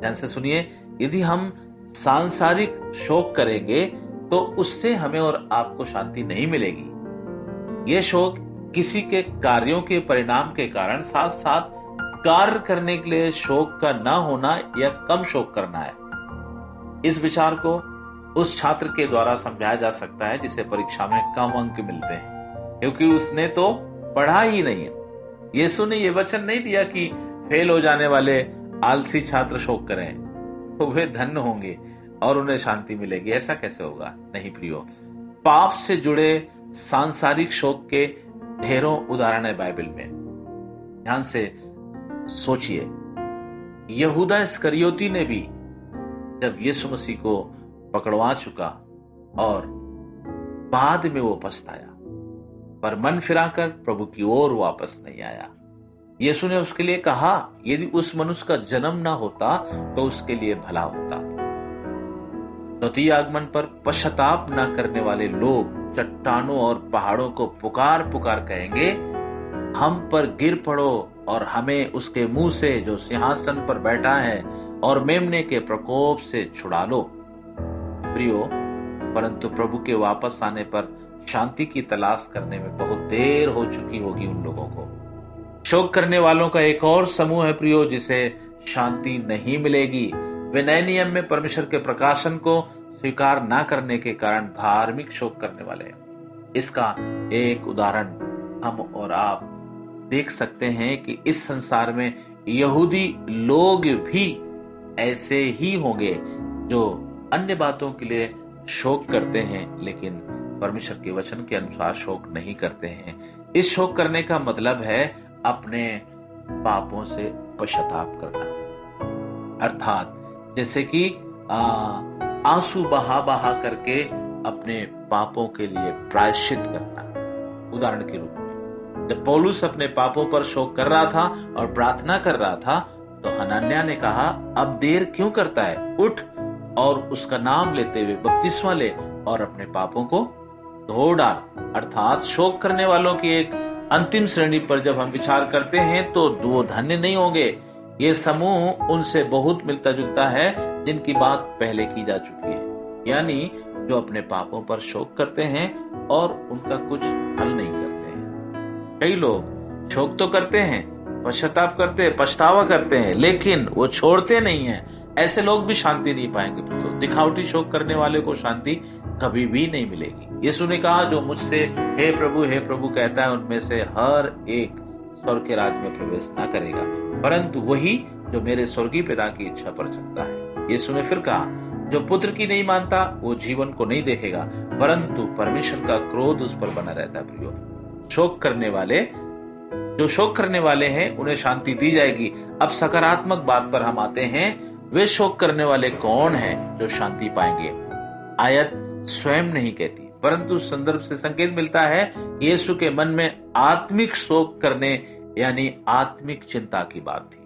ध्यान से सुनिए, यदि हम सांसारिक शोक करेंगे तो उससे हमें और आपको शांति नहीं मिलेगी। यह शोक किसी के कार्यों के परिणाम के कारण साथ साथ कार्य करने के लिए शोक का न होना या कम शोक करना है। इस विचार को उस छात्र के द्वारा समझाया जा सकता है जिसे परीक्षा में कम अंक मिलते हैं, क्योंकि उसने तो पढ़ा ही नहीं है। यीशु ने यह वचन नहीं दिया कि फेल हो जाने वाले आलसी छात्र शोक करें तो वे धन्य होंगे और उन्हें शांति मिलेगी। ऐसा कैसे होगा? नहीं प्रियो, पाप से जुड़े सांसारिक शोक के ढेरों उदाहरण है बाइबल में। ध्यान से सोचिए, यहूदा स्करियोती ने भी जब यीशु मसीह को पकड़वा चुका और बाद में वो पछताया पर मन फिराकर प्रभु की ओर वापस नहीं आया। यीशु ने उसके लिए कहा, यदि उस मनुष्य का जन्म ना होता तो उसके लिए भला होता। द्वितीय आगमन पर पश्चाताप न करने वाले लोग चट्टानों और पहाड़ों को पुकार पुकार कहेंगे, हम पर गिर पड़ो और हमें उसके मुँह से जो सिंहासन पर बैठा है और मेमने के प्रकोप से छुड़ा लो। प्रियो, परंतु प्रभु के वापस आने पर शांति की तलाश करने में बहुत देर हो चुकी होगी उन लोगों को। शोक करने वालों का एक और समूह है प्रियो, जिसे शांति नहीं मिलेगी। वे नए नियम में परमेश्वर के प्रकाशन को स्वीकार न करने के कारण धार्मिक शोक करने वाले हैं। इसका एक उदाहरण हम और आप देख सकते हैं कि इस संसार में यहूदी लोग भी ऐसे ही होंगे जो अन्य बातों के लिए शोक करते हैं, लेकिन परमेश्वर के वचन के अनुसार शोक नहीं करते हैं। इस शोक करने का मतलब है अपने पापों से पश्चाताप करना। अर्थात, जैसे कि आँसू बहा बहा करके अपने पापों के लिए प्रायश्चित करना, उदाहरण के रूप में। जब पौलुस अपने पापों पर शोक कर रहा था और प्रार्थना कर रहा था तो हनान्या ने कहा, अब देर क्यों करता है? उठ और उसका नाम लेते हुए बपतिस्मा ले और अपने पापों को धो डाल। अर्थात शोक करने वालों की एक अंतिम श्रेणी पर जब हम विचार करते हैं तो दो धन्य नहीं होंगे। ये समूह उनसे बहुत मिलता जुलता है, जिनकी बात पहले की जा चुकी है। यानी जो अपने पापों पर शोक करते हैं और उनका कुछ हल नहीं करते हैं। कई लोग शोक तो करते हैं, पश्चाताप करते पछतावा करते हैं, लेकिन वो छोड़ते नहीं है। ऐसे लोग भी शांति नहीं पाएँगे। प्रियो दिखावटी शोक करने वाले को शांति कभी भी नहीं मिलेगी। यीशु ने कहा, जो मुझसे, हे प्रभु हे प्रभु कहता है, उनमें से हर एक स्वर्ग के राज में प्रवेश न करेगा। परंतु वही जो मेरे स्वर्गीय पिता की इच्छा पर चलता है। यीशु ने फिर कहा, जो पुत्र की नहीं मानता, वो जीवन को नहीं देखेगा, परंतु परमेश्वर का क्रोध उस पर बना रहता है, प्रियो। शोक करने वाले, जो शोक करने वाले हैं, उन्हें शांति दी जाएगी। अब सकारात्मक बात पर हम आते हैं वे शोक करने वाले कौन हैं जो शांति पाएँगे? आयत स्वयं नहीं कहती, परंतु संदर्भ से संकेत मिलता है यीशु के मन में आत्मिक शोक करने, यानी आत्मिक चिंता की बात थी।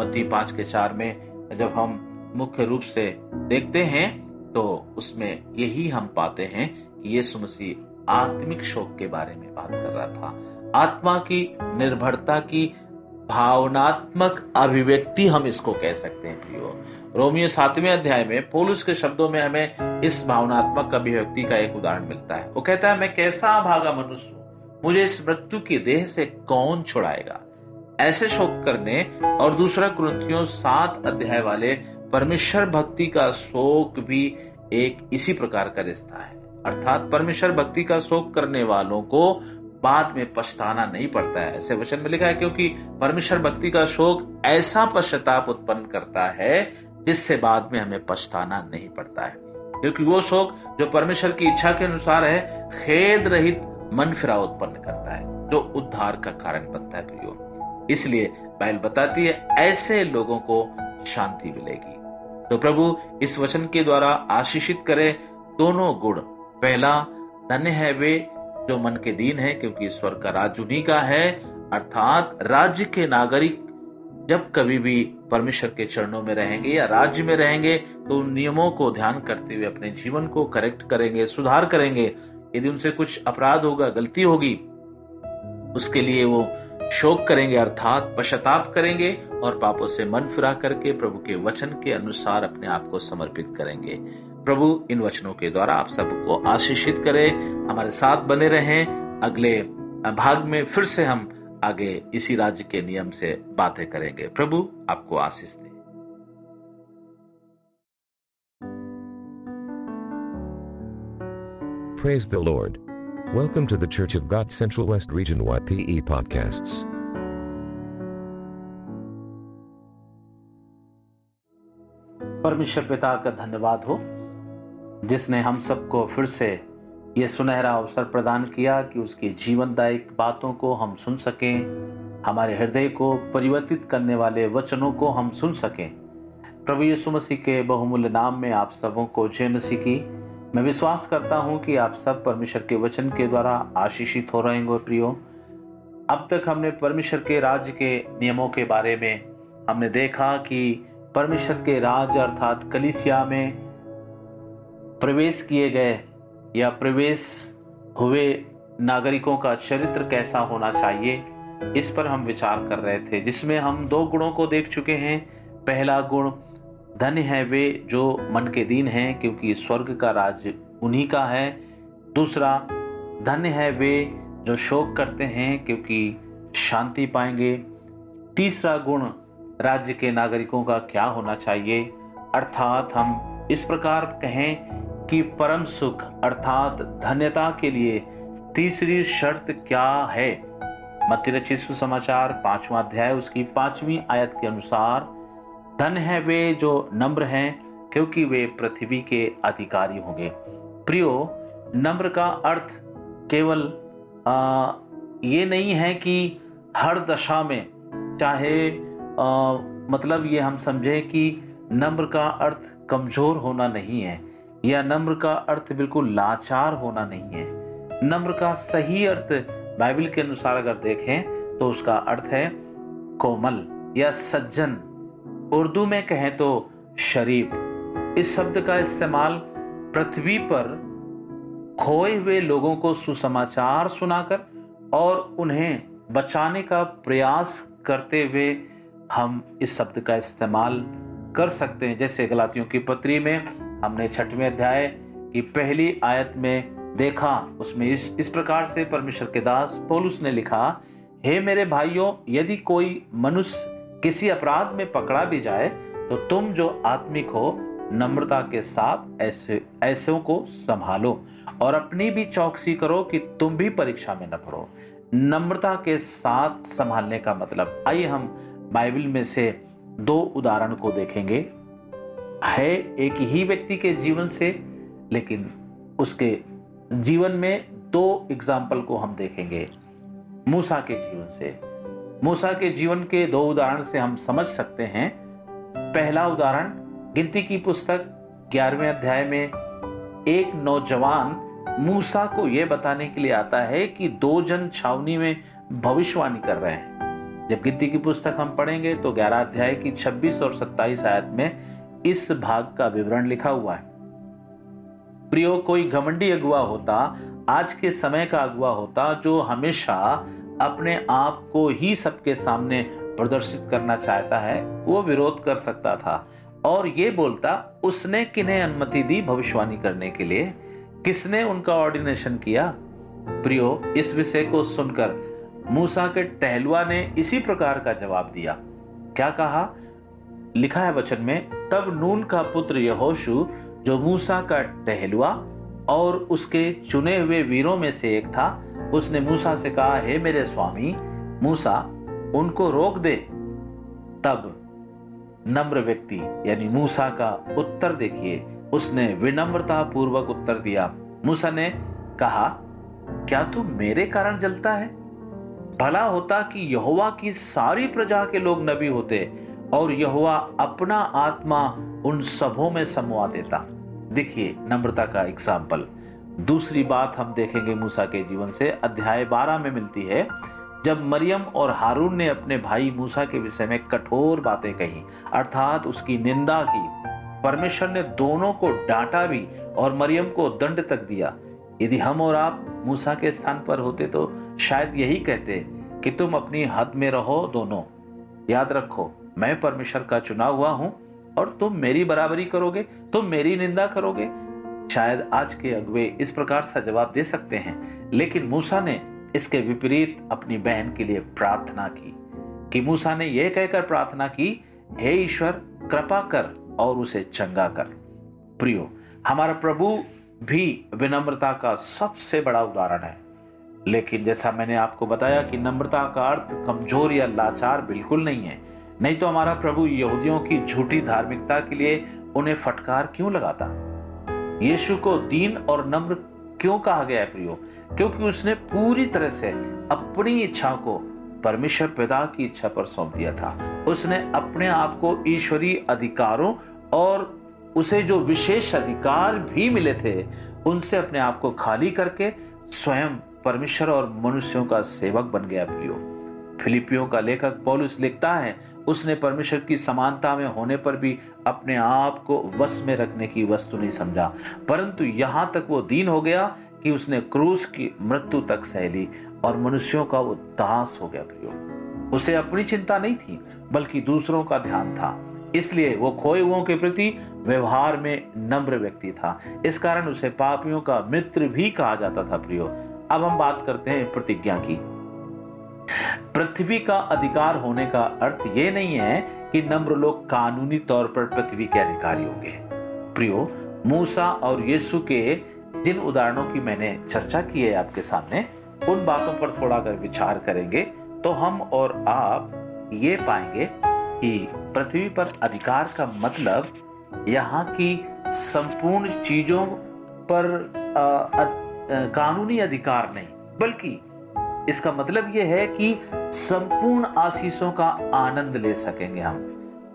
मत्ती पाँच के चार में जब हम मुख्य रूप से देखते हैं तो उसमें यही हम पाते हैं कि यीशु मसीह आत्मिक शोक के बारे में बात कर रहा था। आत्मा की निर्भरता की भावनात्मक अभिव्यक्ति हम इसको कह सकते हैं, प्रियो। रोमियो सातवें अध्याय में पोलुस के शब्दों में हमें इस भावनात्मक अभिव्यक्ति का एक उदाहरण मिलता है। वो कहता है, मैं कैसा भागा मनुष्य मुझे इस मृत्यु की देह से कौन छुड़ाएगा? ऐसे शोक करने और दूसरा क्रंथियों सात अध्याय वाले परमेश्वर भक्ति का शोक भी एक इसी प्रकार का रिश्ता है। अर्थात परमेश्वर भक्ति का शोक करने वालों को बाद में पछताना नहीं पड़ता है। ऐसे वचन में लिखा है, क्योंकि परमेश्वर भक्ति का शोक ऐसा पश्चाताप उत्पन्न करता है, जिससे बाद में हमें पछताना नहीं पड़ता है। क्योंकि वो शोक जो परमेश्वर की इच्छा के अनुसार है, खेद रहित मन फिरा उत्पन्न करता है, जो उद्धार का कारण बनता है प्रियो। इसलिए बाइल बताती है, ऐसे लोगों को शांति मिलेगी। तो प्रभु, इस वचन के द्वारा आशीषित करे, दोनों गुण, पहला, धन्य है वे जो मन के दीन है, क्योंकि स्वर्ग का राज्य उन्हीं का है, अर्थात राज्य के नागरिक जब कभी भी परमेश्वर के चरणों में रहेंगे या राज्य में रहेंगे तो उन नियमों को ध्यान करते हुए अपने जीवन को करेक्ट करेंगे, सुधार करेंगे। यदि उनसे कुछ अपराध होगा, गलती होगी, उसके लिए वो शोक करेंगे, अर्थात पश्चाताप करेंगे और पापों से मन फिरा करके प्रभु के वचन के अनुसार अपने आप को समर्पित करेंगे। प्रभु इन वचनों के द्वारा आप सबको आशीषित करे हमारे साथ बने रहें अगले भाग में फिर से हम आगे इसी राज्य के नियम से बातें करेंगे प्रभु आपको आशीष दे Praise the Lord. Welcome to the Church of God Central West Region YPE podcasts. परमेश्वर पिता का धन्यवाद हो जिसने हम सबको फिर से ये सुनहरा अवसर प्रदान किया कि उसकी जीवनदायक बातों को हम सुन सकें, हमारे हृदय को परिवर्तित करने वाले वचनों को हम सुन सकें। प्रभु यीशु मसीह के बहुमूल्य नाम में आप सबों को जय मसीह की। मैं विश्वास करता हूँ कि आप सब परमेश्वर के वचन के द्वारा आशीषित हो रहेंगे प्रियो, अब तक हमने परमेश्वर के राज्य के नियमों के बारे में हमने देखा कि परमेश्वर के राज अर्थात कलिसिया में प्रवेश किए गए या प्रवेश हुए नागरिकों का चरित्र कैसा होना चाहिए, इस पर हम विचार कर रहे थे, जिसमें हम दो गुणों को देख चुके हैं। पहला गुण धन्य है वे जो मन के दीन हैं, क्योंकि स्वर्ग का राज्य उन्हीं का है। दूसरा धन्य है वे जो शोक करते हैं, क्योंकि शांति पाएँगे। तीसरा गुण, राज्य के नागरिकों का क्या होना चाहिए? अर्थात हम इस प्रकार कहें कि परम सुख अर्थात धन्यता के लिए तीसरी शर्त क्या है? मत्ती रचित सुसमाचार पांचवा अध्याय उसकी पांचवी आयत के अनुसार धन है वे जो नम्र हैं क्योंकि वे पृथ्वी के अधिकारी होंगे। प्रियो नम्र का अर्थ केवल आ, ये नहीं है कि हर दशा में चाहे आ, मतलब ये हम समझें कि नम्र का अर्थ कमज़ोर होना नहीं है। या नम्र का अर्थ बिल्कुल लाचार होना नहीं है। नम्र का सही अर्थ बाइबल के अनुसार अगर देखें तो उसका अर्थ है कोमल या सज्जन। उर्दू में कहें तो शरीफ। इस शब्द का इस्तेमाल पृथ्वी पर खोए हुए लोगों को सुसमाचार सुनाकर और उन्हें बचाने का प्रयास करते हुए हम इस शब्द का इस्तेमाल कर सकते हैं। जैसे गलातियों की पत्री में हमने छठवें अध्याय की पहली आयत में देखा। उसमें इस इस प्रकार से परमेश्वर के दास पोलुस ने लिखा, हे मेरे भाइयों, यदि कोई मनुष्य किसी अपराध में पकड़ा भी जाए तो तुम जो आत्मिक हो, नम्रता के साथ ऐसे, ऐसों को संभालो और अपनी भी चौकसी करो कि तुम भी परीक्षा में न पढ़ो नम्रता के साथ संभालने का मतलब आइए हम बाइबल में से दो उदाहरण को देखेंगे। है एक ही व्यक्ति के जीवन से, लेकिन उसके जीवन में दो एग्ज़ाम्पल को हम देखेंगे, मूसा के जीवन से। मूसा के जीवन के दो उदाहरण से हम समझ सकते हैं। पहला उदाहरण, गिनती की पुस्तक, ग्यारहवें अध्याय में एक नौजवान मूसा को यह बताने के लिए आता है कि दो जन छावनी में भविष्यवाणी कर रहे हैं। जब गिनती की पुस्तक हम पढ़ेंगे तो ग्यारह अध्याय की 26 और 27 आयत में इस भाग का विवरण लिखा हुआ है। प्रियो, कोई घमंडी अगुआ होता, आज के समय का अगुआ होता, जो हमेशा अपने आप को ही सबके सामने प्रदर्शित करना चाहता है, वो विरोध कर सकता था। और ये बोलता, उसने किन्हें अनुमति दी भविष्यवाणी करने के लिए? किसने उनका ऑर्डिनेशन किया? प्रियो, इस विषय को सुनकर मूसा के टहलुआ ने इसी प्रकार का जवाब दिया। क्या कहा? लिखा है वचन में, तब नून का पुत्र यहोशु, जो मूसा का टहलुआ और उसके चुने हुए वीरों में से एक था, उसने मूसा से कहा, हे मेरे स्वामी, मूसा, उनको रोक दे। तब नम्र व्यक्ति, यानी मूसा का उत्तर देखिए, उसने विनम्रता पूर्वक उत्तर दिया। मूसा ने कहा, क्या तू मेरे कारण जलता है? भला होता कि यहोवा की सारी प्रजा के लोग नबी होते और यहोवा अपना आत्मा उन सबों में समवा देता। देखिए, नम्रता का एग्ज़ाम्पल दूसरी बात हम देखेंगे मूसा के जीवन से। अध्याय 12 में मिलती है, जब मरियम और हारून ने अपने भाई मूसा के विषय में कठोर बातें कही, अर्थात उसकी निंदा की। परमेश्वर ने दोनों को डांटा भी और मरियम को दंड तक दिया। यदि हम और आप मूसा के स्थान पर होते तो शायद यही कहते कि तुम अपनी हद में रहो दोनों। याद रखो मैं परमेश्वर का चुना हुआ हूँ और तुम मेरी बराबरी करोगे, तुम मेरी निंदा करोगे। शायद आज के अगुए इस प्रकार सा जवाब दे सकते हैं, लेकिन मूसा ने इसके विपरीत अपनी बहन के लिए प्रार्थना की, कि मूसा ने यह कहकर प्रार्थना की, हे ईश्वर, कृपा कर और उसे चंगा कर। प्रियो, हमारा प्रभु भी विनम्रता का सबसे बड़ा उदाहरण है। लेकिन जैसा मैंने आपको बताया कि नम्रता का अर्थ कमज़ोर या लाचार बिल्कुल नहीं है नहीं तो हमारा प्रभु यहूदियों की झूठी धार्मिकता के लिए उन्हें फटकार क्यों लगाता? यीशु को दीन और नम्र क्यों कहा गया है प्रियो? क्योंकि उसने पूरी तरह से अपनी इच्छा को परमेश्वर पिता की इच्छा पर सौंप दिया था। उसने अपने आप को ईश्वरीय अधिकारों और उसे जो विशेष अधिकार भी मिले थे, उनसे अपने आप को खाली करके स्वयं परमेश्वर और मनुष्यों का सेवक बन गया प्रियो। फिलिपियों का लेखक पौलुस लिखता है उसने परमेश्वर की समानता में होने पर भी अपने आप को वश में रखने की वस्तु नहीं समझा। परंतु यहाँ तक वो दीन हो गया कि उसने क्रूस की मृत्यु तक सह ली और मनुष्यों का वो दास हो गया प्रियो। उसे अपनी चिंता नहीं थी, बल्कि दूसरों का ध्यान था। इसलिए वो खोए हुओं के प्रति व्यवहार में नम्र व्यक्ति था। इस कारण उसे पापियों का मित्र भी कहा जाता था प्रियो। अब हम बात करते हैं प्रतिज्ञा की। पृथ्वी का अधिकार होने का अर्थ यह नहीं है कि नम्र लोग कानूनी तौर पर पृथ्वी के अधिकारी होंगे। प्रियो मूसा और यीशु के जिन उदाहरणों की मैंने चर्चा की है आपके सामने उन बातों पर थोड़ा अगर विचार करेंगे तो हम और आप ये पाएँगे कि पृथ्वी पर अधिकार का मतलब यहाँ की संपूर्ण चीज़ों पर आ, आ, आ, कानूनी अधिकार नहीं बल्कि इसका मतलब यह है कि संपूर्ण आशीषों का आनंद ले सकेंगे हम।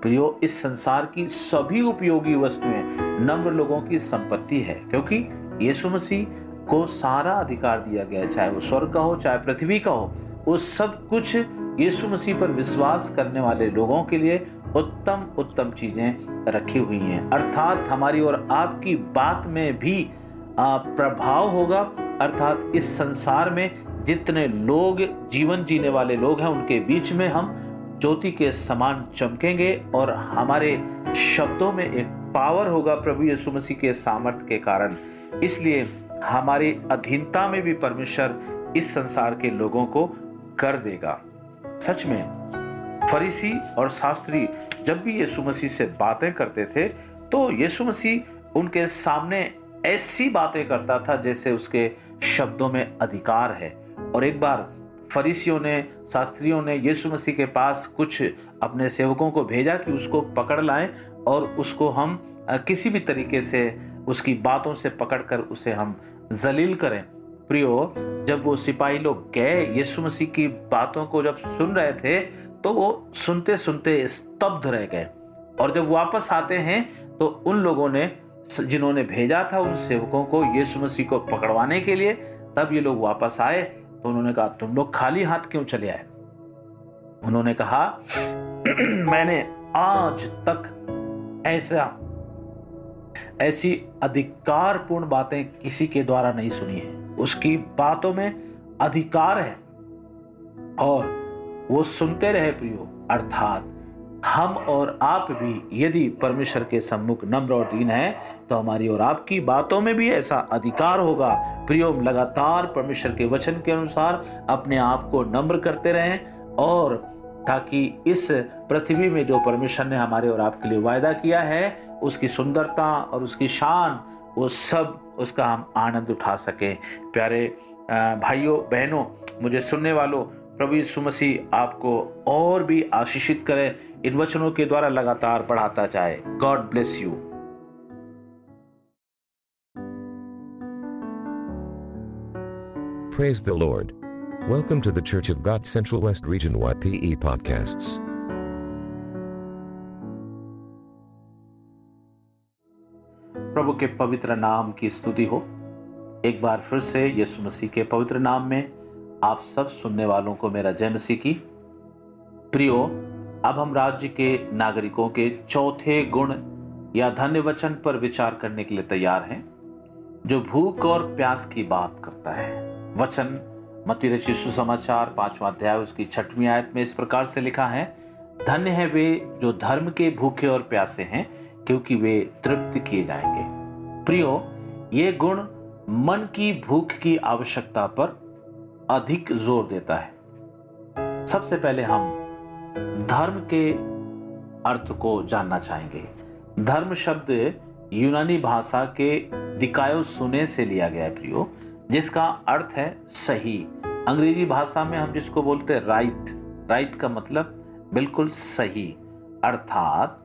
प्रियो, इस संसार की सभी उपयोगी वस्तुएँ नम्र लोगों की संपत्ति है, क्योंकि यीशु मसीह को सारा अधिकार दिया गया चाहे वो स्वर्ग का हो, चाहे पृथ्वी का हो, वो सब कुछ यीशु मसीह पर विश्वास करने वाले लोगों के लिए उत्तम उत्तम चीज़ें रखी हुई हैं। अर्थात हमारी और आपकी बात में भी प्रभाव होगा। अर्थात इस संसार में जितने लोग जीवन जीने वाले लोग हैं, उनके बीच में हम ज्योति के समान चमकेंगे और हमारे शब्दों में एक पावर होगा प्रभु यीशु मसीह के सामर्थ्य के कारण। इसलिए हमारी अधीनता में भी परमेश्वर इस संसार के लोगों को कर देगा। सच में, फरीसी और शास्त्री जब भी यीशु मसीह से बातें करते थे तो यीशु मसीह उनके सामने ऐसी बातें करता था जैसे उसके शब्दों में अधिकार है। और एक बार फरीसियों ने, शास्त्रियों ने यीशु मसीह के पास कुछ अपने सेवकों को भेजा कि उसको पकड़ लाएँ और उसको हम किसी भी तरीके से उसकी बातों से पकड़कर उसे हम जलील करें। प्रियो, जब वो सिपाही लोग गए, यीशु मसीह की बातों को जब सुन रहे थे तो वो सुनते सुनते स्तब्ध रह गए। और जब वापस आते हैं तो उन लोगों ने जिन्होंने भेजा था उन सेवकों को यीशु मसीह को पकड़वाने के लिए, तब ये लोग वापस आए तो उन्होंने कहा, तुम लोग खाली हाथ क्यों चले आए? उन्होंने कहा, मैंने आज तक ऐसा, ऐसी अधिकारपूर्ण बातें किसी के द्वारा नहीं सुनी है। उसकी बातों में अधिकार है और वो सुनते रहे प्रियो, अर्थात हम और आप भी यदि परमेश्वर के सम्मुख नम्र और दीन हैं तो हमारी और आपकी बातों में भी ऐसा अधिकार होगा। प्रियो लगातार परमेश्वर के वचन के अनुसार अपने आप को नम्र करते रहें और ताकि इस पृथ्वी में जो परमेश्वर ने हमारे और आपके लिए वायदा किया है, उसकी सुंदरता और उसकी शान, वो सब, उसका हम आनंद उठा सकें। प्यारे भाइयों, बहनों, मुझे सुनने वालों, प्रभु यीशु मसीह आपको और भी आशीषित करें। इन वचनों के द्वारा लगातार बढ़ाता जाए God bless you Praise the Lord. Welcome to the Church of God Central West Region YPE podcasts. प्रभु के पवित्र नाम की स्तुति हो एक बार फिर से यीशु मसीह के पवित्र नाम में आप सब सुनने वालों को मेरा जय मसीह की प्रियो अब हम राज्य के नागरिकों के चौथे गुण या धन्य वचन पर विचार करने के लिए तैयार हैं, जो भूख और प्यास की बात करता है। वचन मती रची सुसमाचार, पांचवा अध्याय, उसकी छठवीं आयत में इस प्रकार से लिखा है, धन्य है वे जो धर्म के भूखे और प्यासे हैं, क्योंकि वे तृप्त किए जाएँगे। प्रियो, ये गुण मन की भूख की आवश्यकता पर अधिक ज़ोर देता है। सबसे पहले हम धर्म के अर्थ को जानना चाहेंगे। धर्म शब्द यूनानी भाषा के दिकायो सुने से लिया गया है प्रियो, जिसका अर्थ है सही। अंग्रेज़ी भाषा में हम जिसको बोलते हैं राइट राइट का मतलब बिल्कुल सही, अर्थात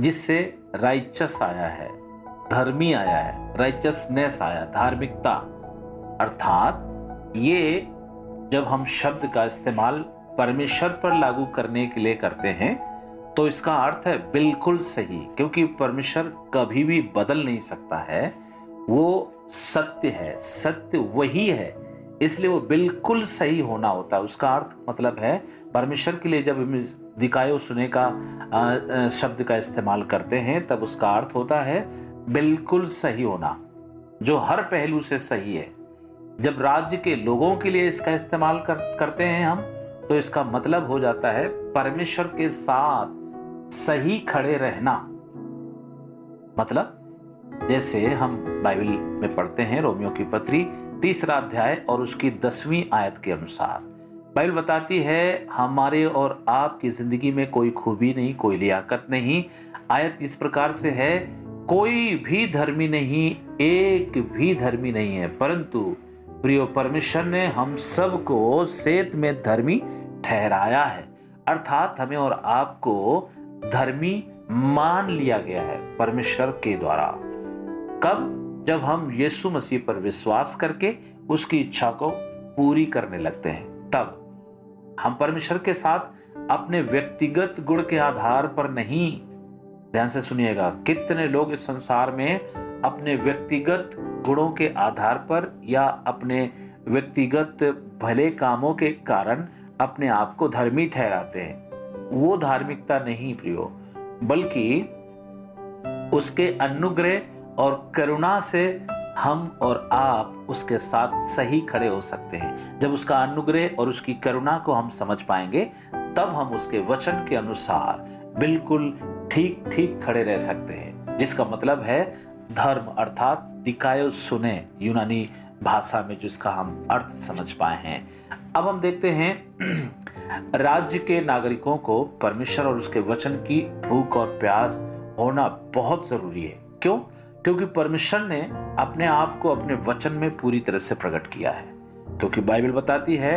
जिससे राइचस आया है, धर्मी आया है राइचसनेस आया, धार्मिकता, अर्थात ये जब हम शब्द का इस्तेमाल परमेश्वर पर लागू करने के लिए करते हैं तो इसका अर्थ है बिल्कुल सही क्योंकि परमेश्वर कभी भी बदल नहीं सकता है। वो सत्य है सत्य वही है इसलिए वो बिल्कुल सही होना होता है। उसका अर्थ मतलब है परमेश्वर के लिए जब हम दिखायो सुने का आ, शब्द का इस्तेमाल करते हैं तब उसका अर्थ होता है बिल्कुल सही होना जो हर पहलू से सही है। जब राज्य के लोगों के लिए इसका इस्तेमाल कर, करते हैं हम तो इसका मतलब हो जाता है परमेश्वर के साथ सही खड़े रहना। मतलब जैसे हम बाइबल में पढ़ते हैं रोमियो की पत्री, तीसरा अध्याय और उसकी दसवीं आयत के अनुसार। बाइबल बताती है, हमारे और आपकी ज़िंदगी में कोई खूबी नहीं, कोई लियाकत नहीं। आयत इस प्रकार से है, कोई भी धर्मी नहीं, एक भी धर्मी नहीं है। परंतु, प्रियो परमेश्वर ने हम सबको सेत में धर्मी ठहराया है। अर्थात हमें और आपको धर्मी मान लिया गया है परमेश्वर के द्वारा। कब? जब हम यीशु मसीह पर विश्वास करके उसकी इच्छा को पूरी करने लगते हैं, तब हम परमेश्वर के साथ अपने व्यक्तिगत गुण के आधार पर नहीं। ध्यान से सुनिएगा, कितने लोग इस संसार में अपने व्यक्तिगत गुणों के आधार पर या अपने व्यक्तिगत भले कामों के कारण अपने आप को धर्मी ठहराते हैं। वो धार्मिकता नहीं प्रियो, बल्कि उसके अनुग्रह और करुणा से हम और आप उसके साथ सही खड़े हो सकते हैं। जब उसका अनुग्रह और उसकी करुणा को हम समझ पाएँगे, तब हम उसके वचन के अनुसार बिल्कुल ठीक ठीक खड़े रह सकते हैं। जिसका मतलब है धर्म, अर्थात दिकायो सुने, यूनानी भाषा में जिसका हम अर्थ समझ पाए हैं। अब हम देखते हैं राज्य के नागरिकों को परमेश्वर और उसके वचन की भूख और प्यास होना बहुत ज़रूरी है। क्यों? क्योंकि परमेश्वर ने अपने आप को अपने वचन में पूरी तरह से प्रकट किया है। क्योंकि बाइबल बताती है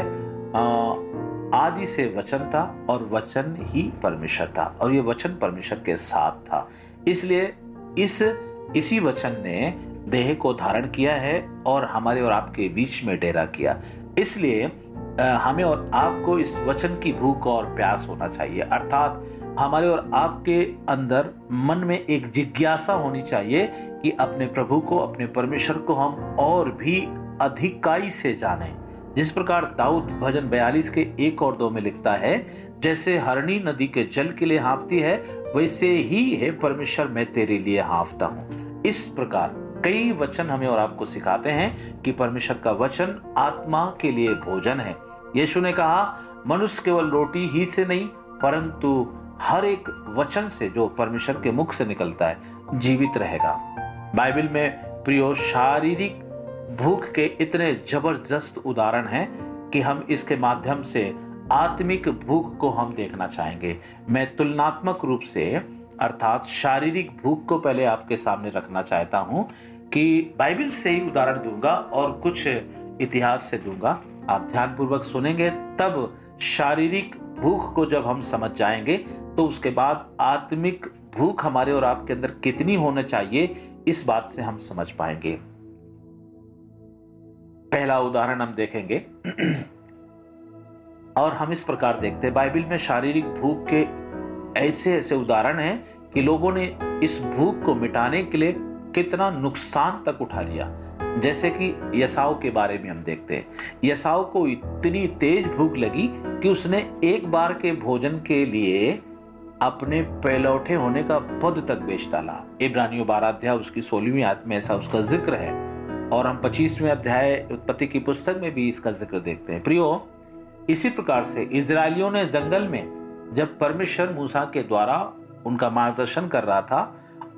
आदि से वचन था और वचन ही परमेश्वर था और ये वचन परमेश्वर के साथ था। इसलिए इस, इसी वचन ने देह को धारण किया है और हमारे और आपके बीच में डेरा किया। इसलिए हमें और आपको इस वचन की भूख और प्यास होना चाहिए। अर्थात हमारे और आपके अंदर मन में एक जिज्ञासा होनी चाहिए कि अपने प्रभु को, अपने परमेश्वर को हम और भी अधिकाई से जाने। जिस प्रकार दाऊद भजन बयालीस के एक और दो में लिखता है, जैसे हरणी नदी के जल के लिए हाँफती है, वैसे ही है परमेश्वर, मैं तेरे लिए हाँफता हूँ। इस प्रकार कई वचन हमें और आपको सिखाते हैं कि परमेश्वर का वचन आत्मा के लिए भोजन है। यीशु ने कहा, मनुष्य केवल रोटी ही से नहीं, परंतु हर एक वचन से जो परमेश्वर के मुख से निकलता है, जीवित रहेगा। बाइबल में प्रियो, शारीरिक भूख के इतने ज़बरदस्त उदाहरण हैं कि हम इसके माध्यम से आत्मिक भूख को हम देखना चाहेंगे। मैं तुलनात्मक रूप से, अर्थात शारीरिक भूख को पहले आपके सामने रखना चाहता हूँ कि बाइबल से ही उदाहरण दूँगा और कुछ इतिहास से दूँगा। आप ध्यान पूर्वक सुनेंगे, तब शारीरिक भूख को जब हम समझ जाएँगे तो उसके बाद आत्मिक भूख हमारे और आपके अंदर कितनी होना चाहिए, इस बात से हम समझ पाएँगे। पहला उदाहरण हम देखेंगे। और हम इस प्रकार देखते हैं। बाइबल में शारीरिक भूख के ऐसे ऐसे उदाहरण हैं कि लोगों ने इस भूख को मिटाने के लिए कितना नुकसान तक उठा लिया। जैसे कि यसाव के बारे में हम देखते हैं। यसाव को इतनी तेज भूख लगी कि उसने एक बार के भोजन के लिए अपने पैलौठे होने का पद तक बेच डाला। इब्रानियों बाराध्या उसकी सोलहवीं आयत में ऐसा उसका ज़िक्र है। और हम पच्चीसवें अध्याय उत्पत्ति की पुस्तक में भी इसका ज़िक्र देखते हैं। प्रियो, इसी प्रकार से इसराइलियों ने जंगल में जब परमेश्वर मूसा के द्वारा उनका मार्गदर्शन कर रहा था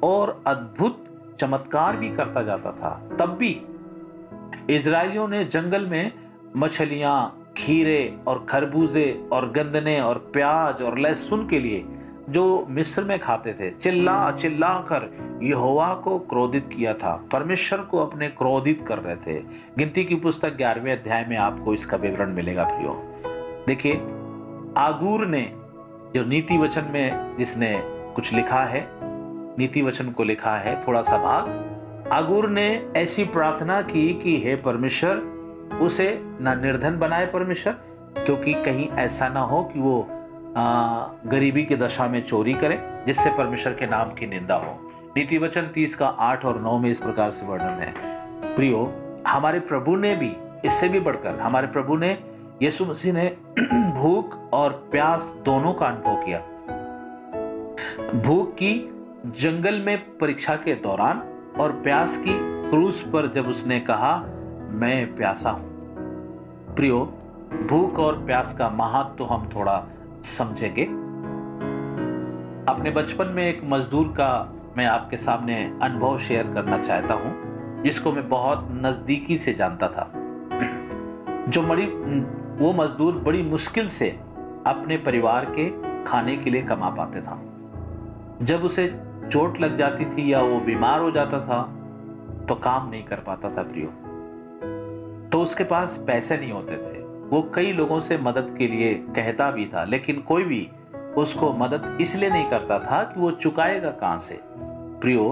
और अद्भुत चमत्कार भी करता जाता था। तब भी इसराइलियों ने जंगल में मछलियाँ, खीरे और खरबूजे और गंदने और प्याज और लहसुन के लिए जो मिस्र में खाते थे, चिल्ला चिल्ला कर यहोवा को क्रोधित किया था। परमेश्वर को अपने क्रोधित कर रहे थे। गिनती की पुस्तक ग्यारहवें अध्याय में आपको इसका विवरण मिलेगा प्रियो। देखिए, आगूर ने जो नीति वचन में जिसने कुछ लिखा है नीति वचन को लिखा है थोड़ा सा भाग। आगूर ने ऐसी प्रार्थना की कि हे परमेश्वर उसे ना निर्धन बनाए परमेश्वर क्योंकि कहीं ऐसा ना हो कि वो आ, गरीबी की दशा में चोरी करे जिससे परमेश्वर के नाम की निंदा हो। नीति वचन तीस का आठ और नौ में इस प्रकार से वर्णन है। प्रियो हमारे प्रभु ने भी इससे भी बढ़कर हमारे प्रभु ने यीशु मसीह ने भूख और प्यास दोनों का अनुभव किया। भूख की जंगल में परीक्षा के दौरान और प्यास की क्रूस पर जब उसने कहा, मैं प्यासा हूँ। प्रियो, भूख और प्यास का महत्व तो हम थोड़ा समझेंगे। अपने बचपन में एक मजदूर का मैं आपके सामने अनुभव शेयर करना चाहता हूँ, जिसको मैं बहुत नजदीकी से जानता था। जो बड़ी वो मजदूर बड़ी मुश्किल से अपने परिवार के खाने के लिए कमा पाते था। जब उसे चोट लग जाती थी या वो बीमार हो जाता था तो काम नहीं कर पाता था प्रियो। तो उसके पास पैसे नहीं होते थे। वो कई लोगों से मदद के लिए कहता भी था, लेकिन कोई भी उसको मदद इसलिए नहीं करता था कि वो चुकाएगा कहाँ से। प्रियो,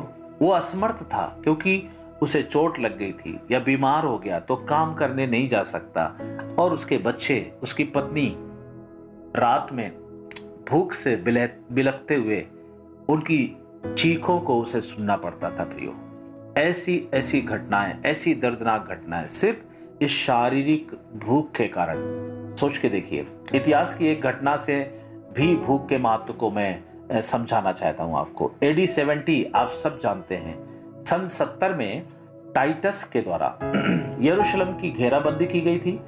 वो असमर्थ था क्योंकि उसे चोट लग गई थी या बीमार हो गया तो काम करने नहीं जा सकता। और उसके बच्चे, उसकी पत्नी रात में भूख से बिलकते हुए उनकी चीखों को उसे सुनना पड़ता था प्रियो। ऐसी ऐसी घटनाएँ, ऐसी दर्दनाक घटनाएँ सिर्फ़ इस शारीरिक भूख के कारण। सोच के देखिए, इतिहास की एक घटना से भी भूख के महत्व को मैं समझाना चाहता हूँ आपको। एडी सेवेंटी आप सब जानते हैं, सन सत्तर में टाइटस के द्वारा यरूशलेम की घेराबंदी की गई थी।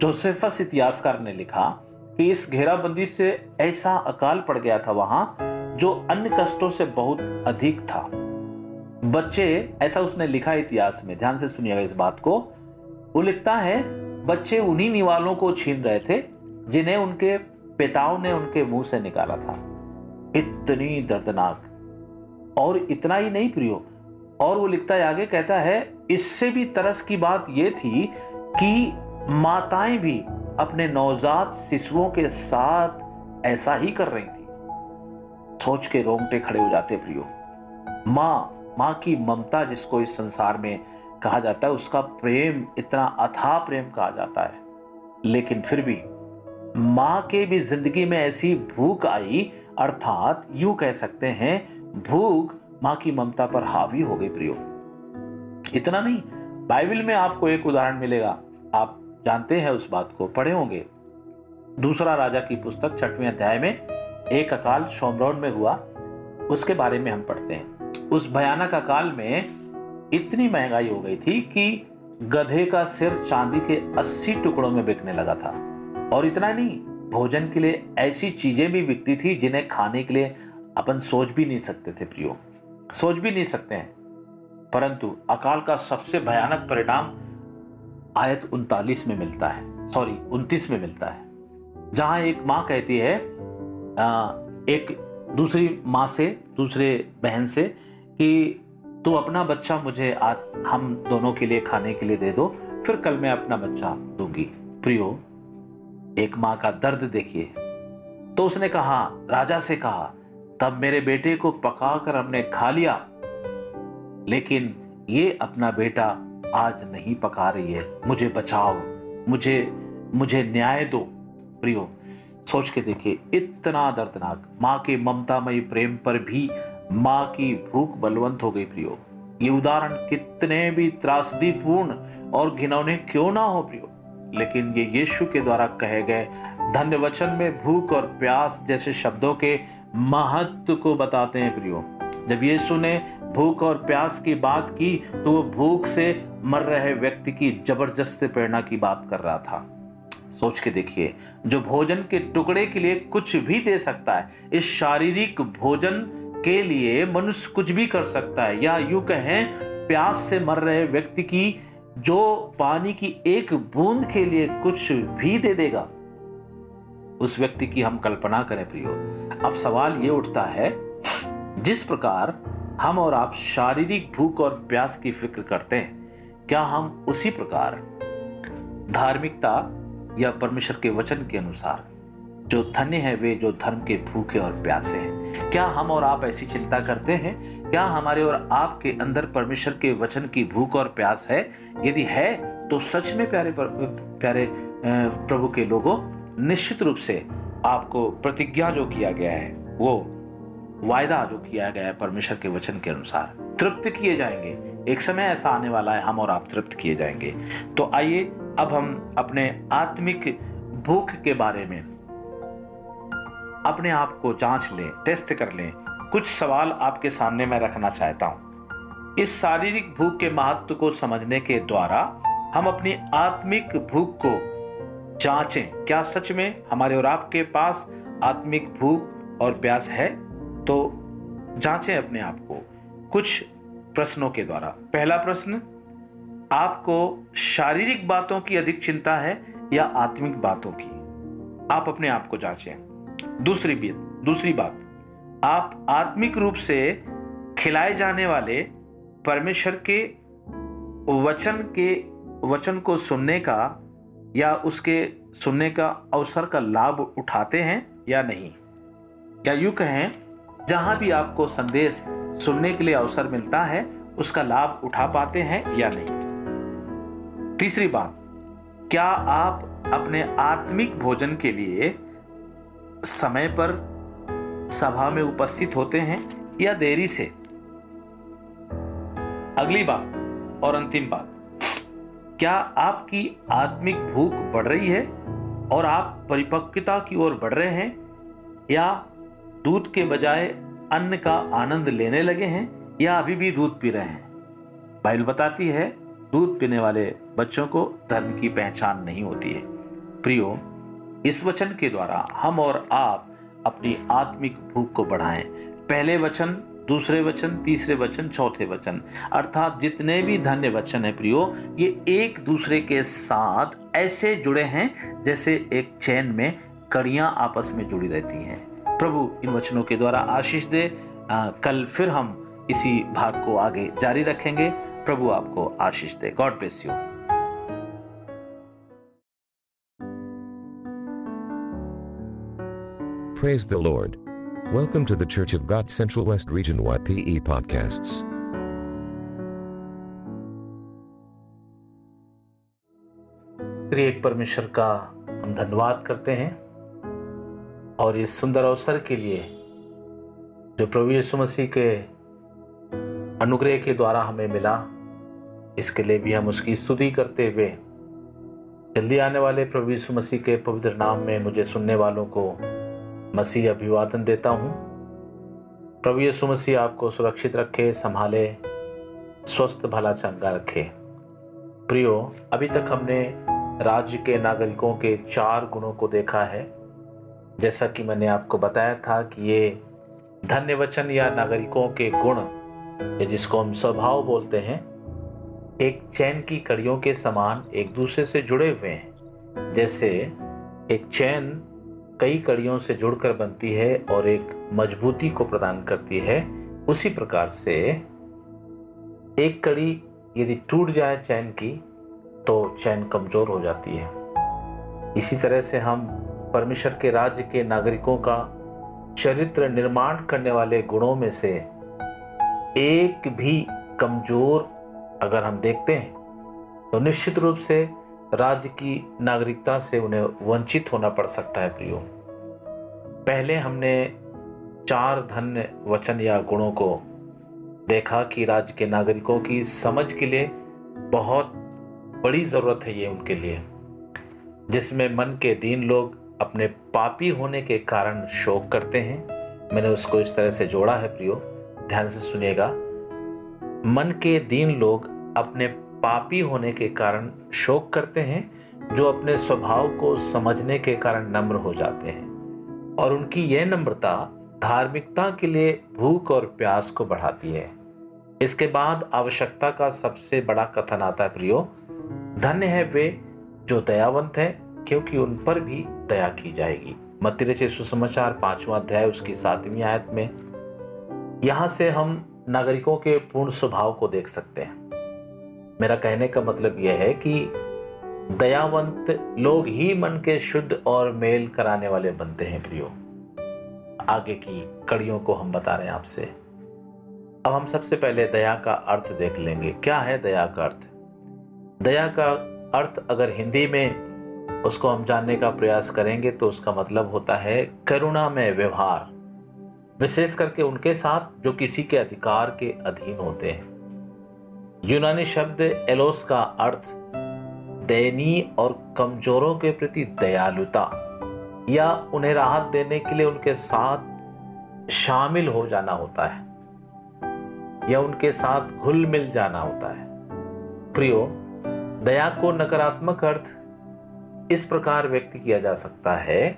जोसेफस इतिहासकार ने लिखा कि इस घेराबंदी से ऐसा अकाल पड़ गया था वहाँ जो अन्य कष्टों से बहुत अधिक था। बच्चे, ऐसा उसने लिखा इतिहास में, ध्यान से सुनिएगा इस बात को। वो लिखता है, बच्चे उन्हीं निवालों को छीन रहे थे, जिन्हें उनके पिताओं ने उनके मुँह से निकाला था। इतनी दर्दनाक। और इतना ही नहीं, प्रियो। और वो लिखता है आगे, कहता है, इससे भी तरस की बात यह थी कि माताएँ भी अपने नवजात शिशुओं के साथ ऐसा ही कर रही थी। सोच के रोंगटे खड़े हो जाते प्रियो। माँ माँ की ममता जिसको इस संसार में कहा जाता है, उसका प्रेम, इतना अथा प्रेम कहा जाता है। लेकिन फिर भी माँ के भी ज़िंदगी में ऐसी भूख आई, अर्थात यूँ कह सकते हैं, भूख माँ की ममता पर हावी हो गई प्रियो। इतना नहीं, बाइबल में आपको एक उदाहरण मिलेगा। आप जानते हैं उस बात को, पढ़े होंगे। दूसरा राजा की पुस्तक छठवें अध्याय में एक अकाल सोमरौन में हुआ, उसके बारे में हम पढ़ते हैं। उस भयानक अकाल में इतनी महँगाई हो गई थी कि गधे का सिर चांदी के 80 टुकड़ों में बिकने लगा था। और इतना नहीं, भोजन के लिए ऐसी चीज़ें भी बिकती थी जिन्हें खाने के लिए अपन सोच भी नहीं सकते थे, प्रियो। सोच भी नहीं सकते हैं। परंतु अकाल का सबसे भयानक परिणाम आयत उनतालीस में मिलता है। सॉरी, उनतीस में मिलता है। जहाँ एक माँ कहती है एक दूसरी माँ से, दूसरे बहन से कि तू अपना बच्चा मुझे आज हम दोनों के लिए खाने के लिए दे दो, फिर कल मैं अपना बच्चा दूँगी। प्रियो, एक माँ का दर्द देखिए। तो उसने कहा, राजा से कहा, तब मेरे बेटे को पकाकर हमने खा लिया। लेकिन ये अपना बेटा आज नहीं पका रही है। मुझे बचाओ, मुझे मुझे न्याय दो। प्रियो सोच के देखिए, इतना दर्दनाक। माँ के ममतामयी प्रेम पर भी माँ की भूख बलवंत हो गई प्रियो। ये उदाहरण कितने भी त्रासदीपूर्ण और घिनौने क्यों ना हो प्रियो? लेकिन ये यीशु के द्वारा कहे गए धन्य वचन में भूख और प्यास जैसे शब्दों के महत्व को बताते हैं प्रियो। जब यीशु ने भूख और प्यास की बात की तो वो भूख से मर रहे व्यक्ति की ज़बरदस्त प्रेरणा की बात कर रहा था। सोच के देखिए, जो भोजन के टुकड़े के लिए कुछ भी दे सकता है, इस शारीरिक भोजन के लिए मनुष्य कुछ भी कर सकता है। या यूँ कहें, प्यास से मर रहे व्यक्ति की, जो पानी की एक बूंद के लिए कुछ भी दे देगा, उस व्यक्ति की हम कल्पना करें प्रियो। अब सवाल ये उठता है, जिस प्रकार हम और आप शारीरिक भूख और प्यास की फ़िक्र करते हैं, क्या हम उसी प्रकार धार्मिकता या परमेश्वर के वचन के अनुसार। जो धन्य है वे जो धर्म के भूखे और प्यासे हैं। क्या हम और आप ऐसी चिंता करते हैं? क्या हमारे और आपके अंदर परमेश्वर के वचन की भूख और प्यास है? यदि है तो सच में प्यारे प्यारे प्रभु के लोगों, निश्चित रूप से आपको प्रतिज्ञा जो किया गया है, वो वायदा जो किया गया है परमेश्वर के वचन के अनुसार, तृप्त किए जाएँगे। एक समय ऐसा आने वाला है, हम और आप तृप्त किए जाएँगे। तो आइए, अब हम अपने आत्मिक भूख के बारे में अपने आप को जाँच लें, टेस्ट कर लें। कुछ सवाल आपके सामने मैं रखना चाहता हूँ। इस शारीरिक भूख के महत्व को समझने के द्वारा हम अपनी आत्मिक भूख को जांचें। क्या सच में हमारे और आपके पास आत्मिक भूख और प्यास है? तो जांचें अपने आप को। कुछ प्रश्नों के द्वारा। पहला प्रश्न, आपको शारीरिक बातों की अधिक चिंता है या आत्मिक बातों की? आप अपने आप को जांचें। दूसरी दूसरी बात, आप आत्मिक रूप से खिलाए जाने वाले परमेश्वर के वचन के, वचन को सुनने का या उसके सुनने का अवसर का लाभ उठाते हैं या नहीं? या यूँ कहें जहाँ भी आपको संदेश सुनने के लिए अवसर मिलता है, उसका लाभ उठा पाते हैं या नहीं। तीसरी बात, क्या आप अपने आत्मिक भोजन के लिए समय पर सभा में उपस्थित होते हैं या देरी से? अगली बात और अंतिम बात, क्या आपकी आत्मिक भूख बढ़ रही है और आप परिपक्वता की ओर बढ़ रहे हैं या दूध के बजाय अन्न का आनंद लेने लगे हैं या अभी भी दूध पी रहे हैं? बाइबल बताती है, दूध पीने वाले बच्चों को धर्म की पहचान नहीं होती है। प्रियो, इस वचन के द्वारा हम और आप अपनी आत्मिक भूख को बढ़ाएँ। पहले वचन, दूसरे वचन, तीसरे वचन, चौथे वचन, अर्थात जितने भी धन्य वचन है प्रियो, ये एक दूसरे के साथ ऐसे जुड़े हैं जैसे एक चैन में कड़ियाँ आपस में जुड़ी रहती हैं। प्रभु इन वचनों के द्वारा आशीष दे। आ, कल फिर हम इसी भाग को आगे जारी रखेंगे। प्रभु आपको आशीष दे। God bless you Praise the Lord. Welcome to the Church of God Central West Region YPE podcasts. एक परमेश्वर का हम धन्यवाद करते हैं। और इस सुंदर अवसर के लिए जो प्रभु यीशु मसीह के अनुग्रह के द्वारा हमें मिला, इसके लिए भी हम उसकी स्तुति करते हुए जल्दी आने वाले प्रभु यीशु मसीह के पवित्र नाम में मुझे सुनने वालों को मसीह अभिवादन देता हूँ। प्रभु यीशु मसीह आपको सुरक्षित रखे, संभाले, स्वस्थ, भला चंगा रखे। प्रियो, अभी तक हमने राज्य के नागरिकों के चार गुणों को देखा है। जैसा कि मैंने आपको बताया था कि ये धन्य वचन या नागरिकों के गुण, या जिसको हम स्वभाव बोलते हैं, एक चैन की कड़ियों के समान एक दूसरे से जुड़े हुए हैं। जैसे एक चैन कई कड़ियों से जुड़कर बनती है और एक मजबूती को प्रदान करती है, उसी प्रकार से एक कड़ी यदि टूट जाए चैन की तो चैन कमज़ोर हो जाती है। इसी तरह से हम परमेश्वर के राज्य के नागरिकों का चरित्र निर्माण करने वाले गुणों में से एक भी कमज़ोर अगर हम देखते हैं तो निश्चित रूप से राज्य की नागरिकता से उन्हें वंचित होना पड़ सकता है प्रियो। पहले हमने चार धन्य वचन या गुणों को देखा कि राज्य के नागरिकों की समझ के लिए बहुत बड़ी ज़रूरत है ये उनके लिए, जिसमें मन के दीन लोग अपने पापी होने के कारण शोक करते हैं। मैंने उसको इस तरह से जोड़ा है प्रियो, ध्यान से सुनिएगा। मन के दीन लोग अपने पापी होने के कारण शोक करते हैं, जो अपने स्वभाव को समझने के कारण नम्र हो जाते हैं। और उनकी यह नम्रता धार्मिकता के लिए भूख और प्यास को बढ़ाती है। इसके बाद आवश्यकता का सबसे बड़ा कथन आता है प्रियो। धन्य है वे जो दयावंत है क्योंकि उन पर भी दया की जाएगी। मत्ती रचे सुसमाचार पांचवा अध्याय उसकी सातवीं आयत में, यहाँ से हम नागरिकों के पूर्ण स्वभाव को देख सकते हैं। मेरा कहने का मतलब यह है कि दयावंत लोग ही मन के शुद्ध और मेल कराने वाले बनते हैं प्रियो। आगे की कड़ियों को हम बता रहे हैं आपसे। अब हम सबसे पहले दया का अर्थ देख लेंगे। क्या है दया का अर्थ? दया का अर्थ अगर हिंदी में उसको हम जानने का प्रयास करेंगे तो उसका मतलब होता है करुणा में व्यवहार, विशेष करके उनके साथ जो किसी के अधिकार के अधीन होते हैं। यूनानी शब्द एलोस का अर्थ, दयनीय और कमजोरों के प्रति दयालुता, या उन्हें राहत देने के लिए उनके साथ शामिल हो जाना होता है, या उनके साथ घुल मिल जाना होता है। प्रियो, दया को नकारात्मक अर्थ इस प्रकार व्यक्त किया जा सकता है,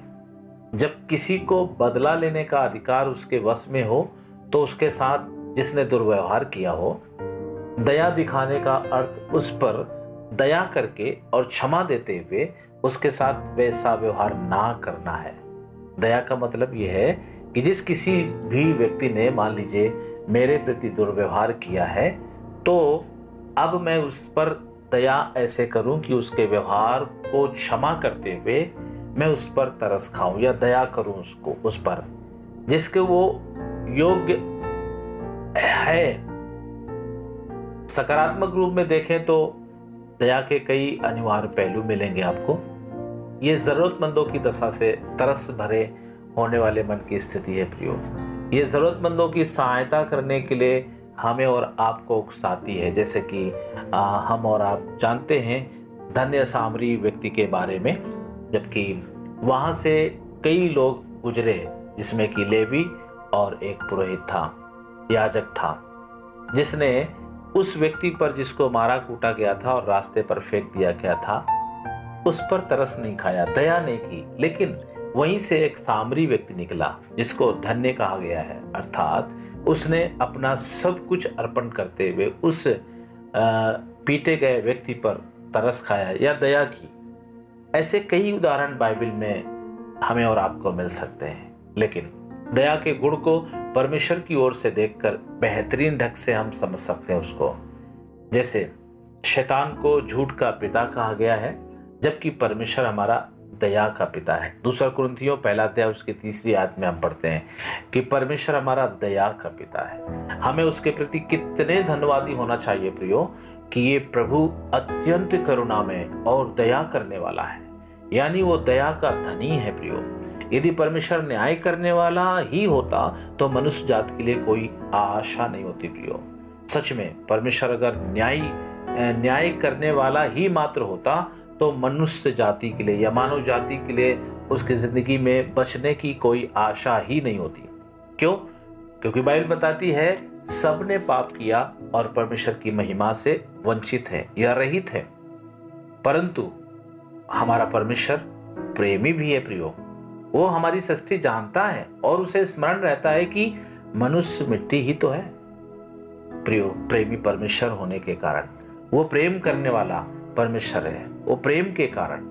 जब किसी को बदला लेने का अधिकार उसके वश में हो तो उसके साथ जिसने दुर्व्यवहार किया हो, दया दिखाने का अर्थ उस पर दया करके और क्षमा देते हुए उसके साथ वैसा व्यवहार ना करना है। दया का मतलब यह है कि जिस किसी भी व्यक्ति ने मान लीजिए मेरे प्रति दुर्व्यवहार किया है तो अब मैं उस पर दया ऐसे करूँ कि उसके व्यवहार को क्षमा करते हुए मैं उस पर तरस खाऊं या दया करूँ उसको, उस पर, जिसके वो योग्य है। सकारात्मक रूप में देखें तो दया के कई अनिवार्य पहलू मिलेंगे आपको। ये जरूरतमंदों की दशा से तरस भरे होने वाले मन की स्थिति है प्रियो। ये ज़रूरतमंदों की सहायता करने के लिए हमें और आपको उकसाती है, जैसे कि हम और आप जानते हैं धन्य सामरी व्यक्ति के बारे में, जबकि वहाँ से कई लोग गुजरे, जिसमें कि लेवी और एक पुरोहित था, याजक था, जिसने उस व्यक्ति पर जिसको मारा कूटा गया था और रास्ते पर फेंक दिया गया था, उस पर तरस नहीं खाया, दया नहीं की, लेकिन वहीं से एक सामरी व्यक्ति निकला, जिसको धन्य कहा गया है। अर्थात उसने अपना सब कुछ अर्पण करते हुए उस पीटे गए व्यक्ति पर तरस खाया या दया की। ऐसे कई उदाहरण बाइबल में हमें और आपको मिल सकते हैं। लेकिन दया के गुण को परमेश्वर की ओर से देखकर बेहतरीन ढंग से हम समझ सकते हैं उसको। जैसे शैतान को झूठ का पिता कहा गया है, जबकि परमेश्वर हमारा दया का पिता है। दूसरा कुरंथियों पहला अध्याय उसकी तीसरी आयत में हम पढ़ते हैं कि परमेश्वर हमारा दया का पिता है। हमें उसके प्रति कितने धन्यवादी होना चाहिए प्रियो कि ये प्रभु अत्यंत करुणा में और दया करने वाला है। यानी वो दया का धनी है प्रियो। यदि परमेश्वर न्याय करने वाला ही होता तो मनुष्य जात के लिए कोई आशा नहीं होती प्रियो। सच में, परमेश्वर अगर न्याय न्याय करने वाला ही मात्र होता तो मनुष्य जाति के लिए या मानव जाति के लिए उसकी ज़िंदगी में बचने की कोई आशा ही नहीं होती। क्यों? क्योंकि बाइबल बताती है सबने पाप किया और परमेश्वर की महिमा से वंचित है या रहित है। परंतु हमारा परमेश्वर प्रेमी भी है प्रियो। वो हमारी सस्ती जानता है और उसे स्मरण रहता है कि मनुष्य मिट्टी ही तो है। प्रियो, प्रेमी परमेश्वर होने के कारण, वो प्रेम करने वाला परमेश्वर है। वो प्रेम के कारण,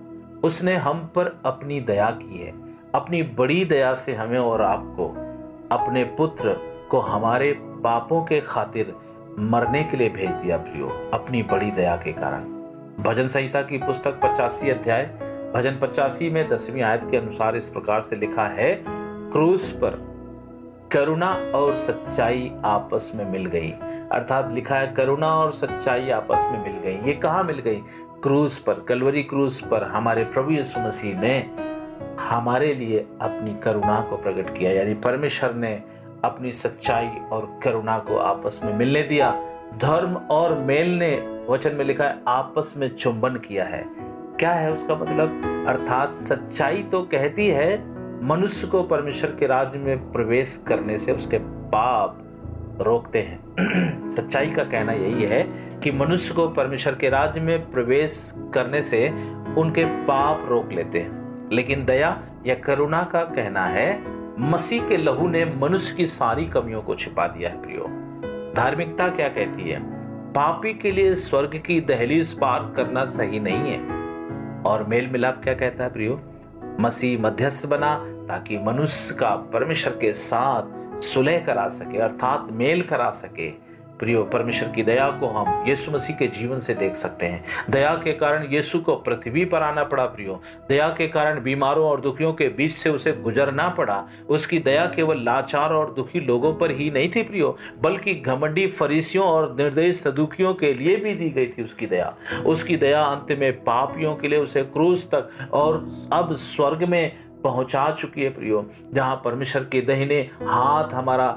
उसने हम पर अपनी दया की है। अपनी बड़ी दया से हमें और आपको, अपने पुत्र को हमारे पापों के खातिर मरने के लिए भेज दिया प्रियो, अपनी बड़ी दया के कारण। भजन संहिता की पुस्तक पचासी अध्याय, भजन पचासी में दसवीं आयत के अनुसार इस प्रकार से लिखा है, क्रूस पर करुणा और सच्चाई आपस में मिल गई। अर्थात लिखा है, करुणा और सच्चाई आपस में मिल गई। ये कहा मिल गई? क्रूज पर, कलवरी क्रूज पर हमारे प्रभु यीशु मसीह ने हमारे लिए अपनी करुणा को प्रकट किया। यानी परमेश्वर ने अपनी सच्चाई और करुणा को आपस में मिलने दिया। धर्म और मेल ने वचन में लिखा है, आपस में चुंबन किया है। क्या है उसका मतलब? अर्थात सच्चाई तो कहती है, मनुष्य को परमेश्वर के राज्य में प्रवेश करने से उसके पाप रोकते हैं। सच्चाई का कहना यही है कि मनुष्य को परमेश्वर के राज्य में प्रवेश करने से उनके पाप रोक लेते हैं। लेकिन दया या करुणा का कहना है मसीह के लहू ने मनुष्य की सारी कमियों को छिपा दिया है, प्रियो। धार्मिकता क्या कहती है? पापी के लिए स्वर्ग की दहलीज पार करना सही नहीं है। और मेल मिलाप क्या कहता है, प्रियो? मसीह मध्यस्थ बना ताकि मनुष्य का परमेश्वर के साथ सुलह करा सके, अर्थात मेल करा सके। प्रियो, परमेश्वर की दया को हम यीशु मसीह के जीवन से देख सकते हैं। दया के कारण यीशु को पृथ्वी पर आना पड़ा प्रियो। दया के कारण बीमारों और दुखियों के बीच से उसे गुजरना पड़ा। उसकी दया केवल लाचार और दुखी लोगों पर ही नहीं थी प्रियो, बल्कि घमंडी फरीसियों और निर्देश सदुखियों के लिए भी दी गई थी उसकी दया। उसकी दया अंत में पापियों के लिए उसे क्रूज तक और अब स्वर्ग में पहुँचा चुकी है प्रियो, जहाँ परमेश्वर के दहीने हाथ हमारा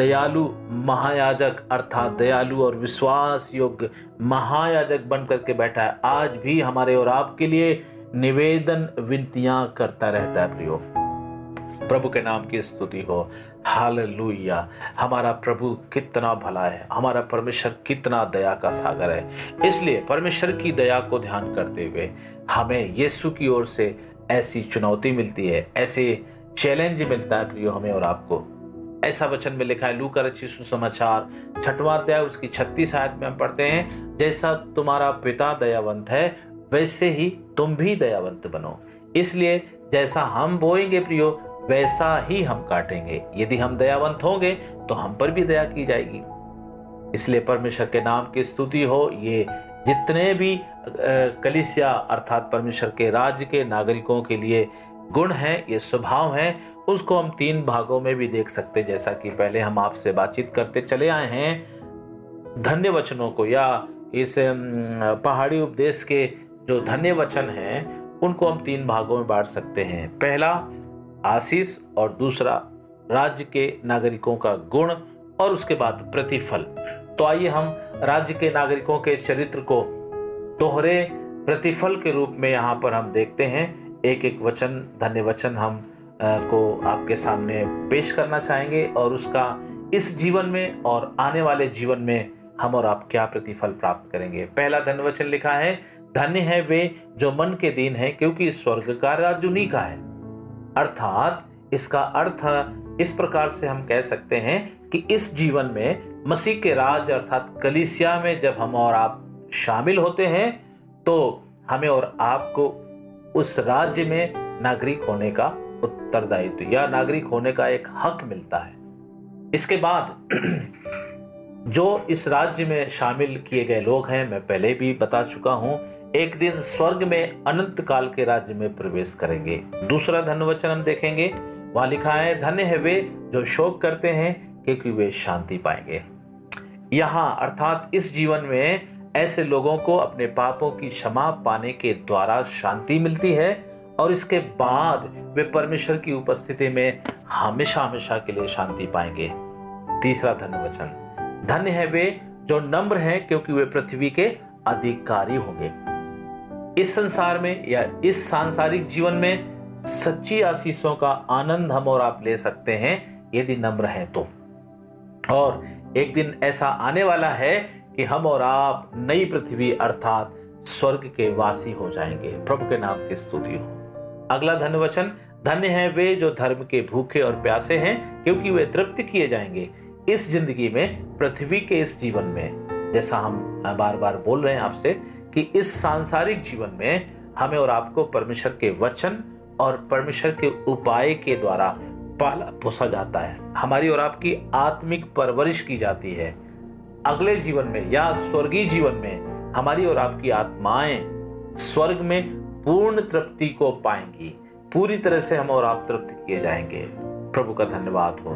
दयालु महायाजक, अर्थात दयालु और विश्वास योग्य महायाजक बन करके बैठा है। आज भी हमारे और आपके लिए निवेदन विनतियाँ करता रहता है, प्रियो। प्रभु के नाम की स्तुति हो। हालेलुया। हमारा प्रभु कितना भला है। हमारा परमेश्वर कितना दया का सागर है। इसलिए परमेश्वर की दया को ध्यान करते हुए हमें यीशु की ओर से ऐसी चुनौती मिलती है, ऐसे चैलेंज मिलता है, प्रियो, हमें और आपको। ऐसा वचन में लिखा है, लू कर अच्छी सुसमाचार छठवा अध्याय उसकी छत्तीस आयत में हम पढ़ते हैं, जैसा तुम्हारा पिता दयावंत है, वैसे ही तुम भी दयावंत बनो। इसलिए जैसा हम बोएँगे प्रियो, वैसा ही हम काटेंगे। यदि हम दयावंत होंगे तो हम पर भी दया की जाएगी। इसलिए परमेश्वर के नाम की स्तुति हो ये। जितने भी कलिसिया अर्थात परमेश्वर के राज्य के नागरिकों के लिए गुण हैं, ये स्वभाव हैं उसको हम तीन भागों में भी देख सकते जैसा कि पहले हम आपसे बातचीत करते चले आए हैं। धन्य वचनों को या इस पहाड़ी उपदेश के जो धन्य वचन हैं, उनको हम तीन भागों में बांट सकते हैं। पहला, आशीष, और दूसरा, राज्य के नागरिकों का गुण और उसके बाद प्रतिफल। तो आइए हम राज्य के नागरिकों के चरित्र को दोहरे प्रतिफल के रूप में यहाँ पर हम देखते हैं। एक एक वचन, धन्य वचन हम को आपके सामने पेश करना चाहेंगे और उसका इस जीवन में और आने वाले जीवन में हम और आप क्या प्रतिफल प्राप्त करेंगे? पहला धन्य वचन लिखा है, धन्य है वे जो मन के दिन है क्योंकि स्वर्ग का राज्य उन्हीं का है। अर्थात इसका अर्थ इस प्रकार से हम कह सकते हैं कि इस जीवन में मसीह के राज अर्थात कलिसिया में जब हम और आप शामिल होते हैं तो हमें और आपको उस राज्य में नागरिक होने का उत्तरदायित्व या नागरिक होने का एक हक मिलता है। इसके बाद जो इस राज्य में शामिल किए गए लोग हैं, मैं पहले भी बता चुका हूँ, एक दिन स्वर्ग में अनंत काल के राज्य में प्रवेश करेंगे। दूसरा धन वचन हम देखेंगे। वहाँ लिखा है, धन्य है वे जो शोक करते हैं, क्योंकि वे शांति पाएँगे। यहाँ अर्थात इस जीवन में ऐसे लोगों को अपने पापों की क्षमा पाने के द्वारा शांति मिलती है। और इसके बाद वे परमेश्वर की उपस्थिति में हमेशा हमेशा के लिए शांति पाएँगे। तीसरा धन्य वचन। धन्य है वे जो नम्र हैं क्योंकि वे पृथ्वी के अधिकारी होंगे। इस संसार में या इस सांसारिक जीवन में सच्ची आशीषों का आनंद हम और आप ले सकते हैं, यदि नम्र हैं तो। और एक दिन ऐसा आने वाला है कि हम और आप नई पृथ्वी अर्थात स्वर्ग के वासी हो जाएँगे। प्रभु के नाम की स्तुति हो। अगला धन्य वचन, धन्य है वे जो धर्म के भूखे और प्यासे हैं, क्योंकि वे तृप्त किए जाएँगे। इस ज़िंदगी में, पृथ्वी के इस जीवन में, जैसा हम बार बार बोल रहे हैं आपसे, कि इस सांसारिक जीवन में हमें और आपको परमेश्वर के वचन और परमेश्वर के उपाय के द्वारा पाला, पोसा जाता है। हमारी और आपकी आत्मिक परवरिश की जाती है। अगले जीवन में या स्वर्गीय जीवन में, हमारी और आपकी आत्माएँ स्वर्ग में पूर्ण तृप्ति को पाएँगी। पूरी तरह से हम और आप तृप्त किए जाएँगे। प्रभु का धन्यवाद हो।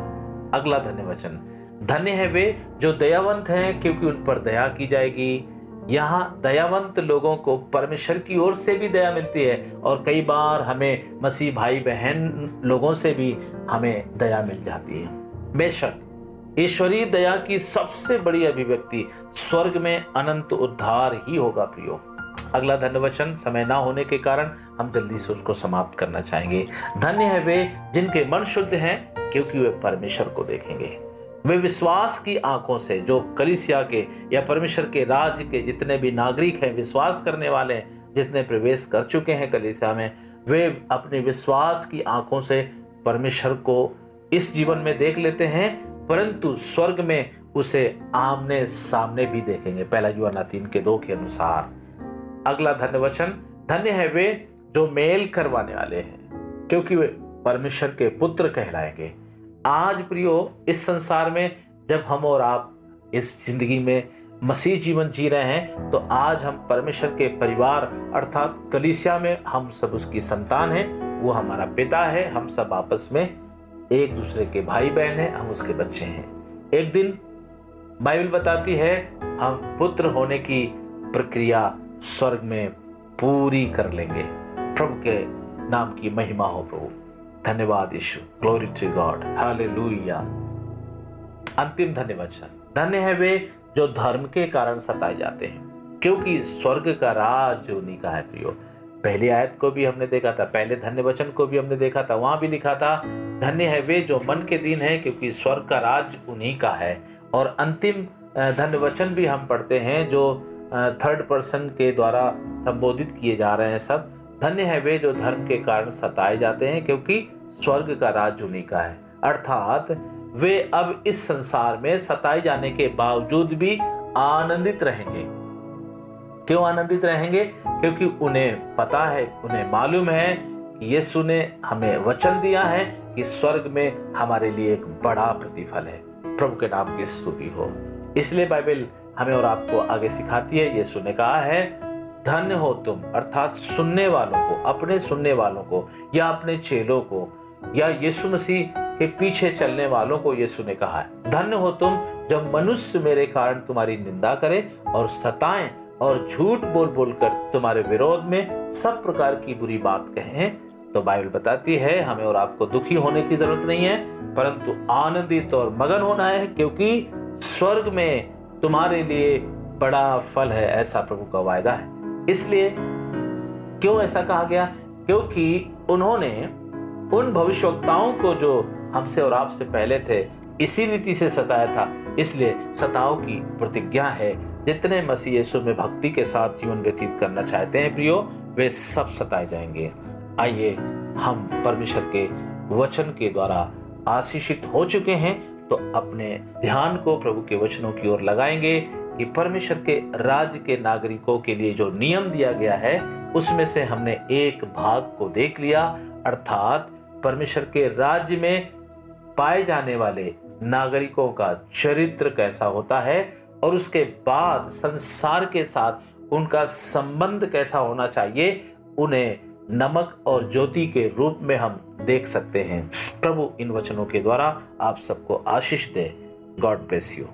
अगला धन्य वचन। धन्य है वे जो दयावंत हैं क्योंकि उन पर दया की जाएगी। यहाँ दयावंत लोगों को परमेश्वर की ओर से भी दया मिलती है और कई बार हमें मसीह भाई बहन लोगों से भी हमें दया मिल जाती है। बेशक ईश्वरीय दया की सबसे बड़ी अभिव्यक्ति स्वर्ग में अनंत उद्धार ही होगा प्रियो। अगला धन्य वचन समय ना होने के कारण हम जल्दी से उसको समाप्त करना चाहेंगे। धन्य है वे जिनके मन शुद्ध हैं, क्योंकि वे परमेश्वर को देखेंगे। वे विश्वास की आँखों से, जो कलिसिया के या परमेश्वर के राज्य के जितने भी नागरिक हैं, विश्वास करने वाले जितने प्रवेश कर चुके हैं कलिसिया में, वे अपने विश्वास की आँखों से परमेश्वर को इस जीवन में देख लेते हैं, परंतु स्वर्ग में उसे आमने सामने भी देखेंगे। पहला युवा तीन के दो के अनुसार। अगला धन्य वचन, धन्य है वे जो मेल करवाने वाले हैं, क्योंकि वे परमेश्वर के पुत्र कहलाएँगे। आज प्रियो, इस संसार में जब हम और आप इस ज़िंदगी में मसीह जीवन जी रहे हैं तो आज हम परमेश्वर के परिवार, अर्थात कलिसिया में हम सब उसकी संतान हैं, वो हमारा पिता है, हम सब आपस में एक दूसरे के भाई बहन हैं, हम उसके बच्चे हैं। एक दिन बाइबल बताती है, हम पुत्र होने की प्रक्रिया स्वर्ग में पूरी कर लेंगे। प्रभु के नाम की महिमा हो प्रभु। धन्यवाद यीशु। ग्लोरी टू गॉड हालेलुया अंतिम धन्य वचन धन्य है वे जो धर्म के कारण सताए जाते हैं, क्योंकि स्वर्ग का राज उन्हीं का है प्रियो। पहली आयत को भी हमने देखा था, पहले धन्य वचन को भी हमने देखा था, वहाँ भी लिखा था, धन्य है वे जो मन के दिन है, क्योंकि स्वर्ग का राज उन्हीं का है। और अंतिम धन्य वचन भी हम पढ़ते हैं जो थर्ड पर्सन के द्वारा संबोधित किए जा रहे हैं सब। धन्य है वे जो धर्म के कारण सताए जाते हैं, क्योंकि स्वर्ग का राज उन्हीं का है। अर्थात, वे अब इस संसार में सताए जाने के बावजूद भी आनंदित रहेंगे। क्यों आनंदित रहेंगे? क्योंकि उन्हें पता है, उन्हें मालूम है कि यीशु ने हमें वचन दिया है कि स्वर्ग में हमारे लिए एक बड़ा प्रतिफल है। प्रभु के नाम की स्तुति हो। इसलिए बाइबल हमें और आपको आगे सिखाती है यीशु ने कहा है, धन्य हो तुम, अर्थात सुनने वालों को, अपने सुनने वालों को, या अपने चेलों को, या यीशु मसीह के पीछे चलने वालों को यीशु ने कहा है। धन्य हो तुम, जब मनुष्य मेरे कारण तुम्हारी निंदा करे और सताएँ और झूठ बोल बोल कर तुम्हारे विरोध में सब प्रकार की बुरी बात कहें तो बाइबल बताती है, हमें और आपको दुखी होने की ज़रूरत नहीं है, परंतु आनंदित और मगन होना है, क्योंकि स्वर्ग में तुम्हारे लिए बड़ा फल है, ऐसा प्रभु का वायदा है। इसलिए क्यों ऐसा कहा गया? क्योंकि उन्होंने उन भविष्यवक्ताओं को जो हमसे और आपसे पहले थे, इसी रीति से सताया था। इसलिए सताओ की प्रतिज्ञा है, जितने मसीह यीशु में भक्ति के साथ जीवन व्यतीत करना चाहते हैं, प्रियो, वे सब सताए जाएँगे। आइए, हम परमेश्वर के वचन के द्वारा आशीषित हो चुके हैं तो अपने ध्यान को प्रभु के वचनों की ओर लगाएँगे कि परमेश्वर के राज्य के नागरिकों के लिए जो नियम दिया गया है, उसमें से हमने एक भाग को देख लिया। अर्थात परमेश्वर के राज्य में पाए जाने वाले नागरिकों का चरित्र कैसा होता है और उसके बाद संसार के साथ उनका संबंध कैसा होना चाहिए, उन्हें नमक और ज्योति के रूप में हम देख सकते हैं। प्रभु इन वचनों के द्वारा आप सबको आशीष दे। God bless you